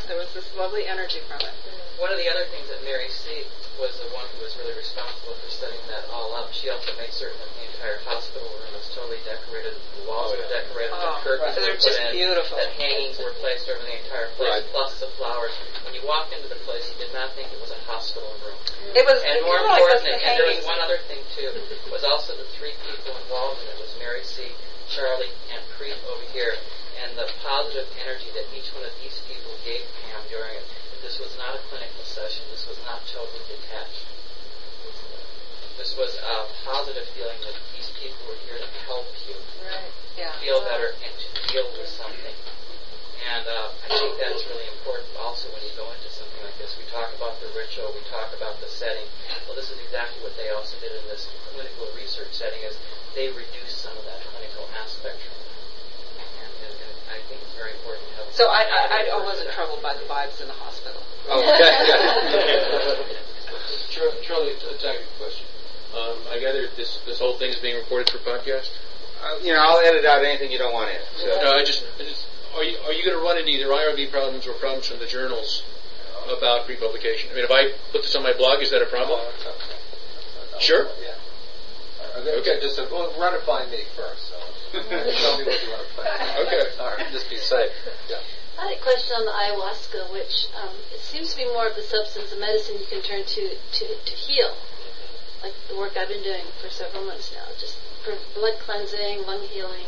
There was this lovely energy from it. One of the other things that Mary C was the one who was really responsible for setting that all up. She also made certain that the entire hospital room was totally decorated. The walls oh, were decorated. Oh, the curtains right. were They're put just in. beautiful. That hangings were placed over the entire place, Right. plus the flowers. When you walked into the place, you did not think it was a hospital room. It was And more kinda like those importantly, and there was one other thing too, was also the three people involved in it was Mary C., Charlie, and Preet over here, and the positive energy that each one of these people gave Pam during it. This was not a clinical session. This was not totally detached. This was a positive feeling that these people were here to help you Right. Yeah. feel better and to deal with something. And uh, I think that's really important also when you go into something like this. We talk about the ritual, we talk about the setting. Well, this is exactly what they also did in this clinical research setting is they reduced some of that clinical aspect from it. And, and, and I think it's very important to have So I, I, I wasn't troubled by the vibes in the hospital. Oh, [LAUGHS] okay. Char- Charlie, a tactical question. Um, I gather this this whole thing is being recorded for podcast. Uh, you know, I'll edit out anything you don't want in. So. No, I just, I just are you are you going to run into either IRB problems or problems from the journals about pre-publication? I mean, if I put this on my blog, is that a problem? Sure. Yeah. Okay, okay. just uh, well, run it by me first. So. Tell me what you want to play. Okay. All right, just be safe. Yeah. I had a question on the ayahuasca, which um, it seems to be more of the substance of medicine you can turn to to, to heal, like the work I've been doing for several months now, just for blood cleansing, lung healing,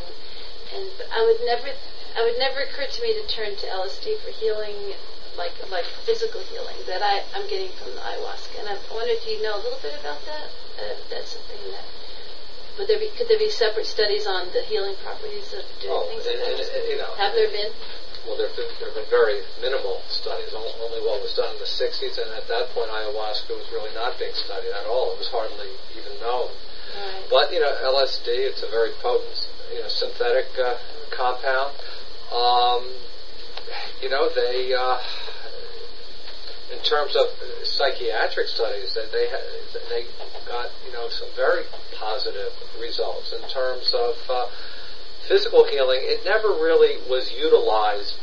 and but I would never, I would never occur to me to turn to LSD for healing, like like physical healing that I I'm getting from the ayahuasca, and I wonder if you know a little bit about that. Uh, that's something that. Would there be, could there be separate studies on the healing properties of doing Oh, things like and- that? and- you know, Have there been? Well, there have been, there have been very minimal studies. Only, only what was done in the 60s, and at that point, ayahuasca was really not being studied at all. It was hardly even known. Right. But you know, LSD, it's a very potent, you know, synthetic uh, compound. Um, you know, they, uh, in terms of psychiatric studies, that they they got you know some very positive results in terms of uh, physical healing. It never really was utilized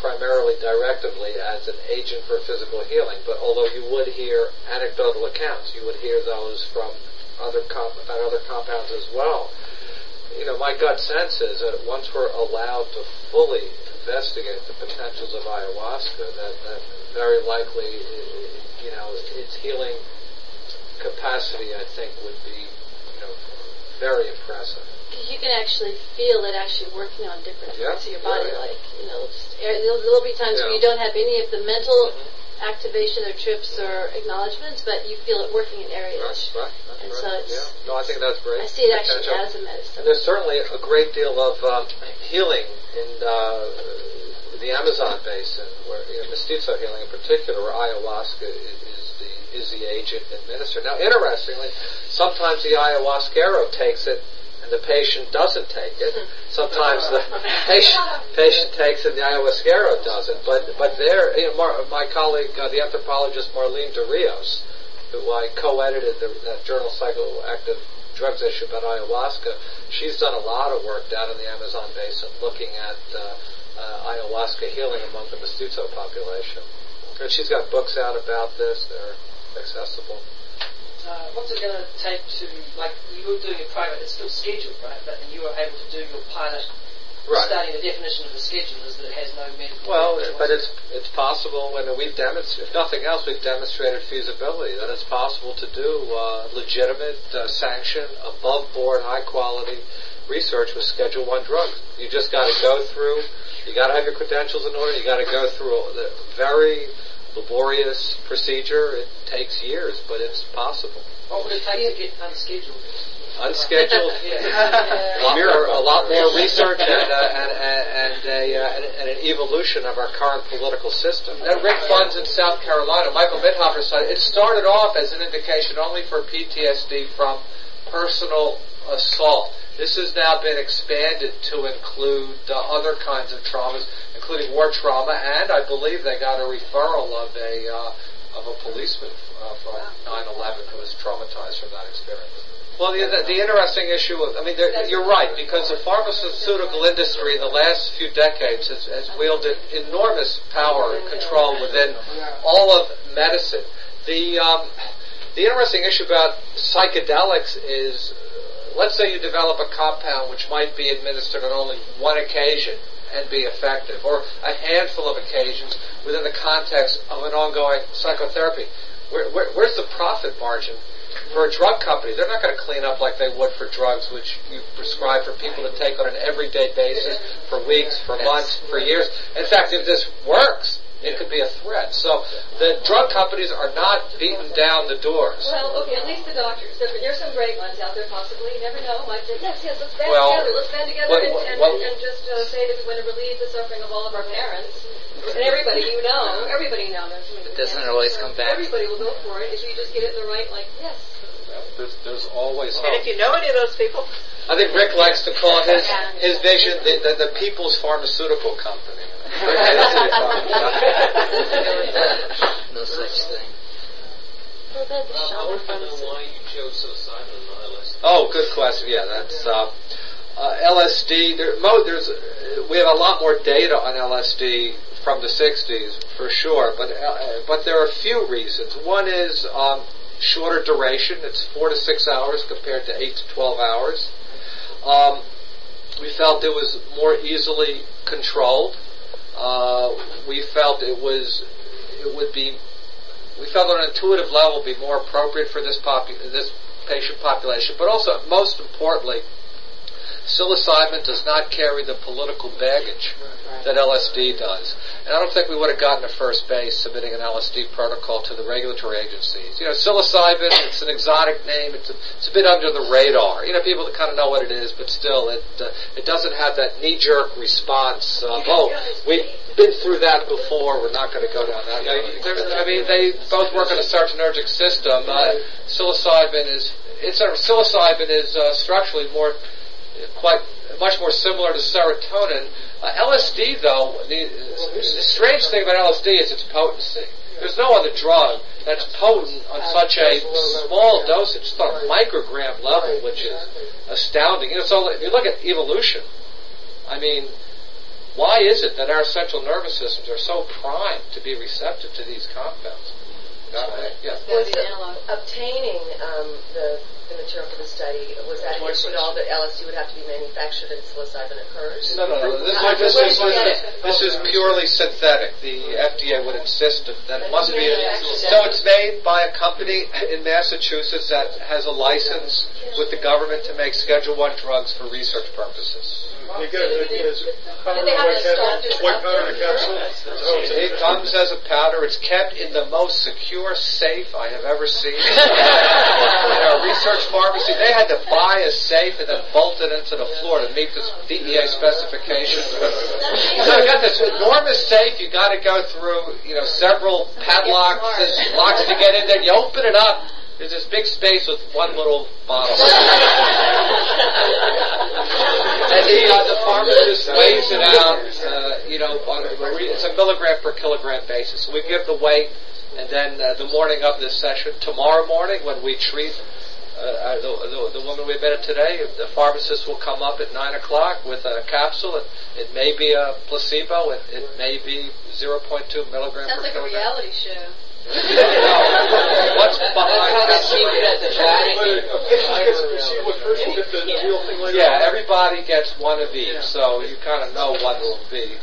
primarily directively as an agent for physical healing. But although you would hear anecdotal accounts, you would hear those from other comp- about other compounds as well. You know, my gut sense is that once we're allowed to fully investigate the potentials of ayahuasca, that, that very likely, you know, its healing capacity, I think, would be, you know, very impressive. Because you can actually feel it actually working on different Yeah, parts of your body. yeah. Like, you know, er, there'll, there'll be times where you don't have any of the mental activation or trips or acknowledgments, but you feel it working in areas. Right. That's And right. so it's, yeah. No, I think that's great. I see it actually potential. as a medicine. And there's certainly a great deal of um, healing in uh, the Amazon basin, where you know, mestizo healing in particular, where ayahuasca is, is the is the agent administered. Now, interestingly, sometimes the ayahuasquero takes it. And the patient doesn't take it. Sometimes the [LAUGHS] patient patient takes it, and the ayahuasquero doesn't. But but there, you know, Mar- my colleague, uh, the anthropologist Marlene de Rios, who I co-edited the, that journal Psychoactive Drugs issue about ayahuasca, she's done a lot of work down in the Amazon basin looking at uh, uh, ayahuasca healing among the mestizo population. And she's got books out about this. They're accessible. Uh, what's it going to take to, like, you were doing a program, it's still scheduled, right? But you were able to do your pilot Right. The definition of the schedule is that it has no medical. Well, but it's it's possible. Mean, we've demonstrated, if nothing else, we've demonstrated feasibility that it's possible to do uh, legitimate, uh, sanctioned, above board, high quality research with Schedule One drugs. You just got to go through. You got to have your credentials in order. You got to go through the very laborious procedure. It takes years, but it's possible. What would it take to get unscheduled? Unscheduled, [LAUGHS] a, lot more, a lot more research and, uh, and, and, and, a, uh, and, and an evolution of our current political system. That Rick funds in South Carolina, Michael Mithoefer said it started off as an indication only for PTSD from personal assault. This has now been expanded to include uh, other kinds of traumas, including war trauma, and I believe they got a referral of a uh, of a policeman uh, from 9/11 who was traumatized from that experience. Well, the, the, the interesting issue, of, I mean, there, you're right, because the pharmaceutical industry in the last few decades has, has wielded enormous power and control within all of medicine. The, um, the interesting issue about psychedelics is, uh, let's say you develop a compound which might be administered on only one occasion and be effective, or a handful of occasions within the context of an ongoing psychotherapy. Where, where, where's the profit margin for a drug company, they're not going to clean up like they would for drugs, which you prescribe for people to take on an everyday basis for weeks, for months, for years. In fact, if this works, it could be a threat. So the drug companies are not beating down the doors. Well, okay, at least the doctors. There, there's some great ones out there, possibly. You never know. Might say, yes, yes, let's band Well, together. Let's band together what- and, what- and, what- and just uh, say that we're going to relieve the suffering of all of our parents. And everybody you know, everybody you know knows. somebody doesn't it always so come back? Everybody will go for it if you just get it in the right, like, yes. There's, there's always hope. And if you know any of those people, I think Rick likes to call his his [LAUGHS] vision the, the, the people's pharmaceutical company. [LAUGHS] no such thing. Well, Um, I want to know why you chose psilocybin and not LSD. Oh, good question. Yeah, that's uh, uh, LSD. There, mo, there's uh, we have a lot more data on LSD from the '60s for sure, but uh, but there are a few reasons. One is um, shorter duration. It's four to six hours compared to eight to twelve hours. Um, we felt it was more easily controlled. Uh, we felt it was it would be we felt on an intuitive level be more appropriate for this popu- this patient population, but also most importantly, psilocybin does not carry the political baggage that LSD does. And I don't think we would have gotten to first base submitting an LSD protocol to the regulatory agencies. You know, psilocybin, it's an exotic name, it's a, it's a bit under the radar. You know, people that kind of know what it is, but still, it, uh, it doesn't have that knee-jerk response of, oh, we've been through that before, we're not going to go down that. They're- I mean, they both work on a serotonergic system. Uh, psilocybin is, it's a, psilocybin is uh, structurally more quite much more similar to serotonin. Uh, LSD, though, the, the strange thing about LSD is its potency. There's no other drug that's potent on such a small dosage, it's on a microgram level, which is astounding. You know, so if you look at evolution, I mean, why is it that our central nervous systems are so primed to be receptive to these compounds? Uh, yeah. Was the, obtaining um, the, the material for the study, was that an issue at all that LSD would have to be manufactured and psilocybin occurs? No, no, no. This, How- this, where is, did you get it? this is purely synthetic. The FDA would insist that it must be. so it's made by a company in Massachusetts that has a license with the government to make Schedule One drugs for research purposes. You get it, is it powder, Did they have white capsule, this white up powder in a capsule? It's- It comes as a powder. It's kept in the most secure safe I have ever seen. [LAUGHS] in a research pharmacy, they had to buy a safe and then bolt it into the floor to meet this DEA specifications. So you got this enormous safe. You got to go through, you know, several padlocks and locks to get in there. You open it up. There's this big space with one little bottle. and the, uh, the pharmacist weighs it out, uh, you know, on a, it's a milligram per kilogram basis. We give the weight, and then uh, the morning of this session, tomorrow morning when we treat uh, uh, the, the, the woman we met today, the pharmacist will come up at 9 o'clock with a capsule. It, it may be a placebo, it, it may be 0.2 milligram Sounds per like a reality show. What's behind Yeah, everybody gets one of each, so you kind of know what it'll be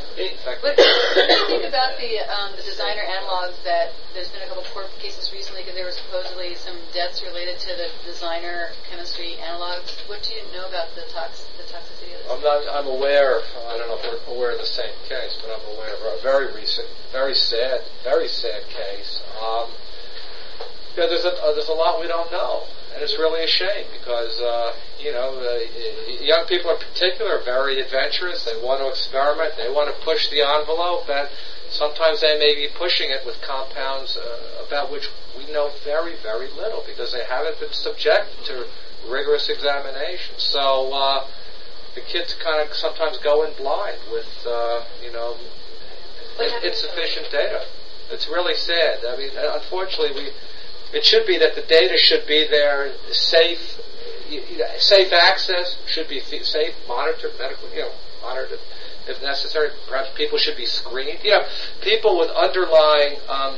What, what do you think about the um, the designer analogs that there's been a couple court cases recently because there were supposedly some deaths related to the designer chemistry analogs. What do you know about the tox the toxicity of this? I'm not. I'm aware. Of, I don't know if we're aware of the same case, but I'm aware of a very recent, very sad, very sad case. Um, you know, there's a uh, there's a lot we don't know, and it's really a shame because uh, you know uh, young people in particular are very adventurous. They want to experiment. They want to push the envelope, and sometimes they may be pushing it with compounds uh, about which we know very very little because they haven't been subjected to rigorous examination. So. Uh, the kids kind of sometimes go in blind with, uh, you know, insufficient data. It's really sad. I mean, unfortunately, we it should be that the data should be there, safe, safe access should be safe, monitored, medical, you know, monitored if necessary. Perhaps people should be screened. You know, people with underlying, um,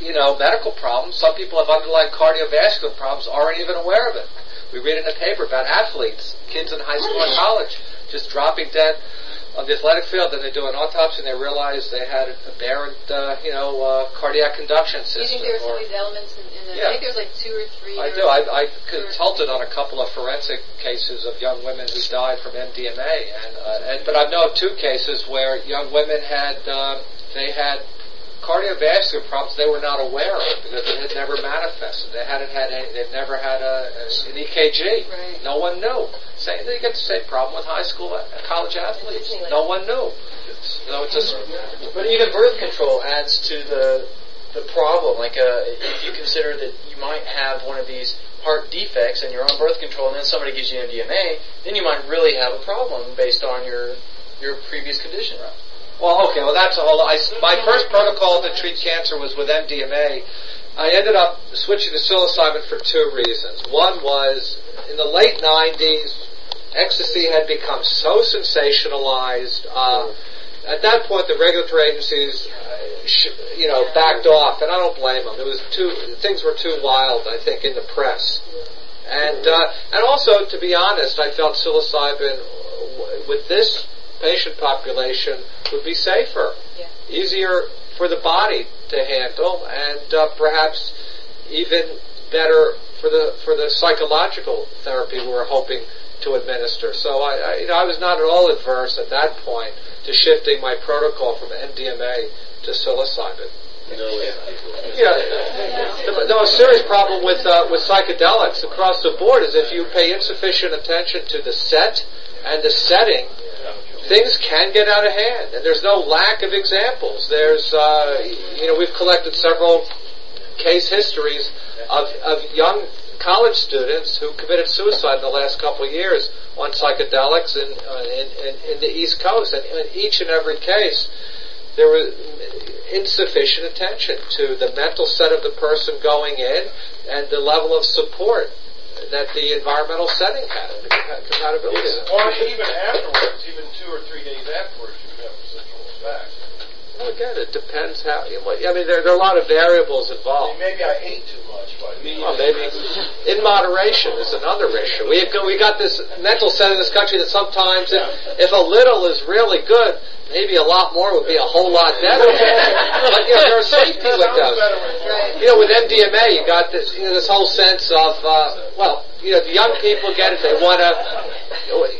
you know, medical problems. Some people have underlying cardiovascular problems aren't even aware of it. We read in the paper about athletes, kids in high school and college, just dropping dead on the athletic field. Then they do an autopsy and they realize they had a aberrant, uh, you know, uh, cardiac conduction system. Do you think there were some of these elements in, in the? Yeah. I think there's like two or three. I do. I, I consulted on a couple of forensic cases of young women who died from MDMA, and, uh, and but I know of two cases where young women had um, they had cardiovascular problems they were not aware of because it had never manifested. They hadn't had any, they've never had a, an EKG. Right. No one knew. Same, they get the same problem with high school, college athletes. No one knew. It's, you know, it's just, But even birth control adds to the the problem. Like, uh, if you consider that you might have one of these heart defects and you're on birth control, and then somebody gives you an MDMA, then you might really have a problem based on your your previous condition. Well, okay, well that's a whole. I, my first protocol to treat cancer was with MDMA. I ended up switching to psilocybin for two reasons. One was in the late '90s, ecstasy had become so sensationalized. Uh, at that point, the regulatory agencies, uh, you know, backed off, and I don't blame them. It was too things were too wild, I think, in the press, and uh, and also, to be honest, I felt psilocybin with this patient population would be safer, Yeah. easier for the body to handle, and uh, perhaps even better for the for the psychological therapy we were hoping to administer. So I, I, you know, I was not at all adverse at that point to shifting my protocol from MDMA to psilocybin. No, Yeah, the, the most serious problem with uh, with psychedelics across the board is if you pay insufficient attention to the set and the setting, things can get out of hand, and there's no lack of examples. There's, uh, you know, we've collected several case histories of, of young college students who committed suicide in the last couple of years on psychedelics in, uh, in, in, in the East Coast, and in each and every case, there was insufficient attention to the mental set of the person going in and the level of support that the environmental setting had, the compatibility. Or even afterwards, even two or three days afterwards, you would have residual effects. Well, again, it depends how. I mean, there, there are a lot of variables involved. Maybe I ate too much, but Well, maybe in moderation is another issue. We we got this mental set in this country that sometimes if, if a little is really good, maybe a lot more would be a whole lot better. [LAUGHS] but you know, there are safety windows. You know, with MDMA, you got this you know this whole sense of uh, well, you know, the young people get it. They want to,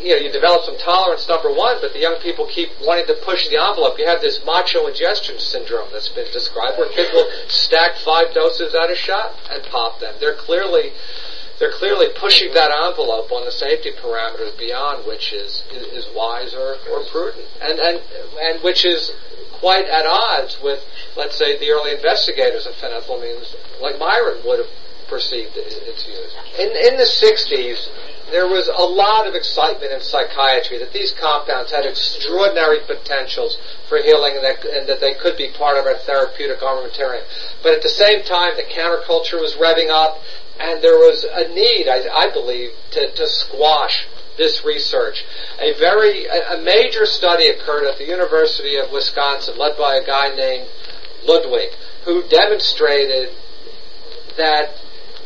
you know, you develop some tolerance, number one, but the young people keep wanting to push the envelope. You have this macho ingestion syndrome that's been described, where kids will stack five doses at a shot and pop them. They're clearly they're clearly pushing that envelope on the safety parameters beyond which is is, is wise or, or prudent, and and and which is quite at odds with, let's say, the early investigators of phenethylamines, like Myron would have perceived its use. In in the '60s, there was a lot of excitement in psychiatry that these compounds had extraordinary potentials for healing and that, and that they could be part of our therapeutic armamentarium. But at the same time, the counterculture was revving up, and there was a need, I, I believe, to, to squash this research. A very a, a major study occurred at the University of Wisconsin, led by a guy named Ludwig. who demonstrated that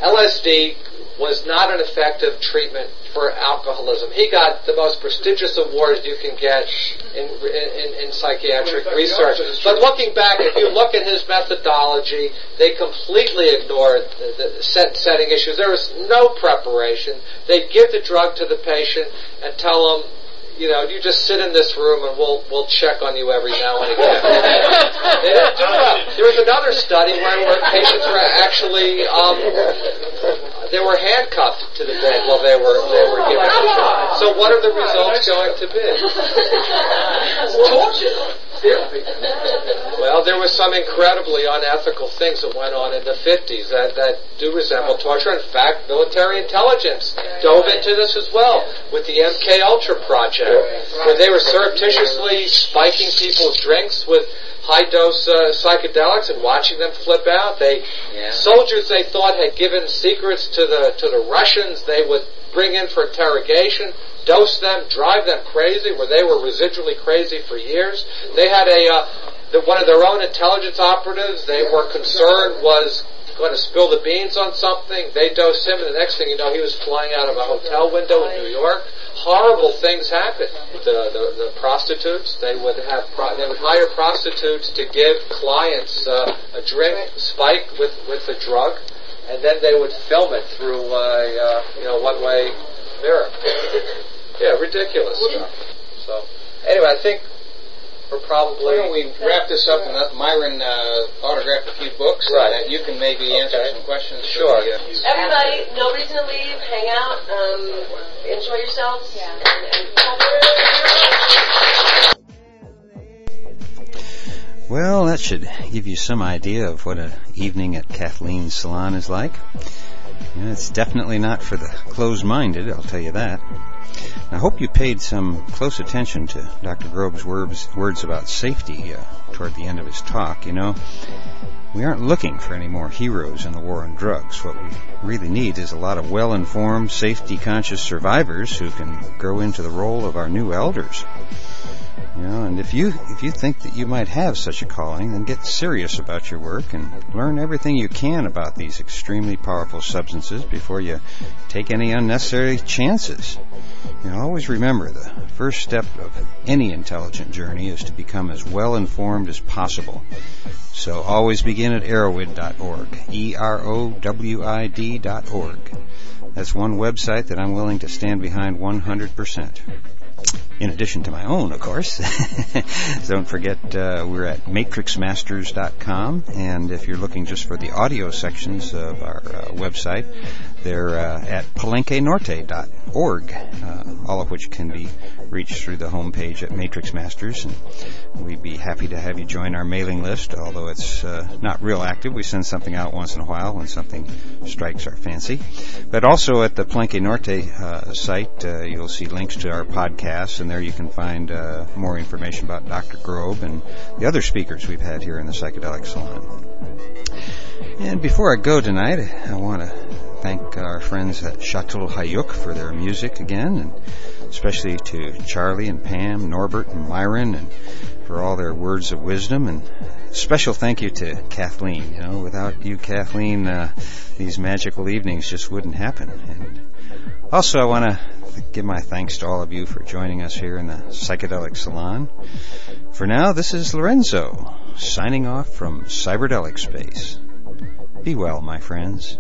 LSD was not an effective treatment for alcoholism. He got the most prestigious award you can get in, in, in psychiatric research. But looking back, if you look at his methodology, they completely ignored the, the set, setting issues. There was no preparation. They'd give the drug to the patient and tell them, you know, you just sit in this room and we'll we'll check on you every now and again. they didn't do that. There was another study where, where patients were actually um, they were handcuffed to the bed while they were they were given the drug. So what are the results going to be? [LAUGHS] Torture. There was some incredibly unethical things that went on in the 50s that, that do resemble torture. In fact, military intelligence dove into this as well with the MK Ultra project, where they were surreptitiously spiking people's drinks with high dose uh, psychedelics and watching them flip out. They soldiers they thought had given secrets to the to the Russians. They would bring in for interrogation, dose them, drive them crazy, where they were residually crazy for years. They had a uh, the, one of their own intelligence operatives. They were concerned was going to spill the beans on something. They dosed him, and the next thing you know, he was flying out of a hotel window in New York. Horrible things happened. The, the, the prostitutes, they would have, pro- they would hire prostitutes to give clients uh, a drink spike with with the drug, and then they would film it through a uh, you know one way mirror. [COUGHS] Yeah, ridiculous stuff. So anyway, I think we're probably. Why don't we wrap this up and let Myron uh, autograph a few books so Right. that you can maybe answer some questions. Sure. the, uh, Everybody, no reason to leave. Hang out. Um, enjoy yourselves. Yeah. And, Well, that should give you some idea of what an evening at Kathleen's salon is like. You know, it's definitely not for the closed-minded, I'll tell you that. I hope you paid some close attention to Dr. Grob's words, words about safety uh, toward the end of his talk. You know, we aren't looking for any more heroes in the war on drugs. What we really need is a lot of well-informed, safety-conscious survivors who can grow into the role of our new elders. You know, and if you if you think that you might have such a calling, then get serious about your work and learn everything you can about these extremely powerful substances before you take any unnecessary chances. You know, always remember the first step of any intelligent journey is to become as well informed as possible. So always begin at erowid.org, E-R-O-W-I-D dot org. That's one website that I'm willing to stand behind 100% in addition to my own, of course. [LAUGHS] Don't forget, uh, we're at matrixmasters.com, and if you're looking just for the audio sections of our uh, website, they're uh, at palenquenorte.org, uh, all of which can be reached through the homepage at Matrix Masters, and we'd be happy to have you join our mailing list, although it's uh, not real active. We send something out once in a while when something strikes our fancy. But also at the Palenque Norte uh, site, you'll see links to our podcasts, and there you can find uh, more information about Dr. Grob and the other speakers we've had here in the Psychedelic Salon. And before I go tonight, I want to thank our friends at Chateau Hayuk for their music again, and especially to Charlie and Pam, Norbert and Myron, and for all their words of wisdom. And special thank you to Kathleen. You know, without you, Kathleen, uh, these magical evenings just wouldn't happen. And also, I want to give my thanks to all of you for joining us here in the Psychedelic Salon. For now, this is Lorenzo signing off from Cyberdelic Space. Be well, my friends.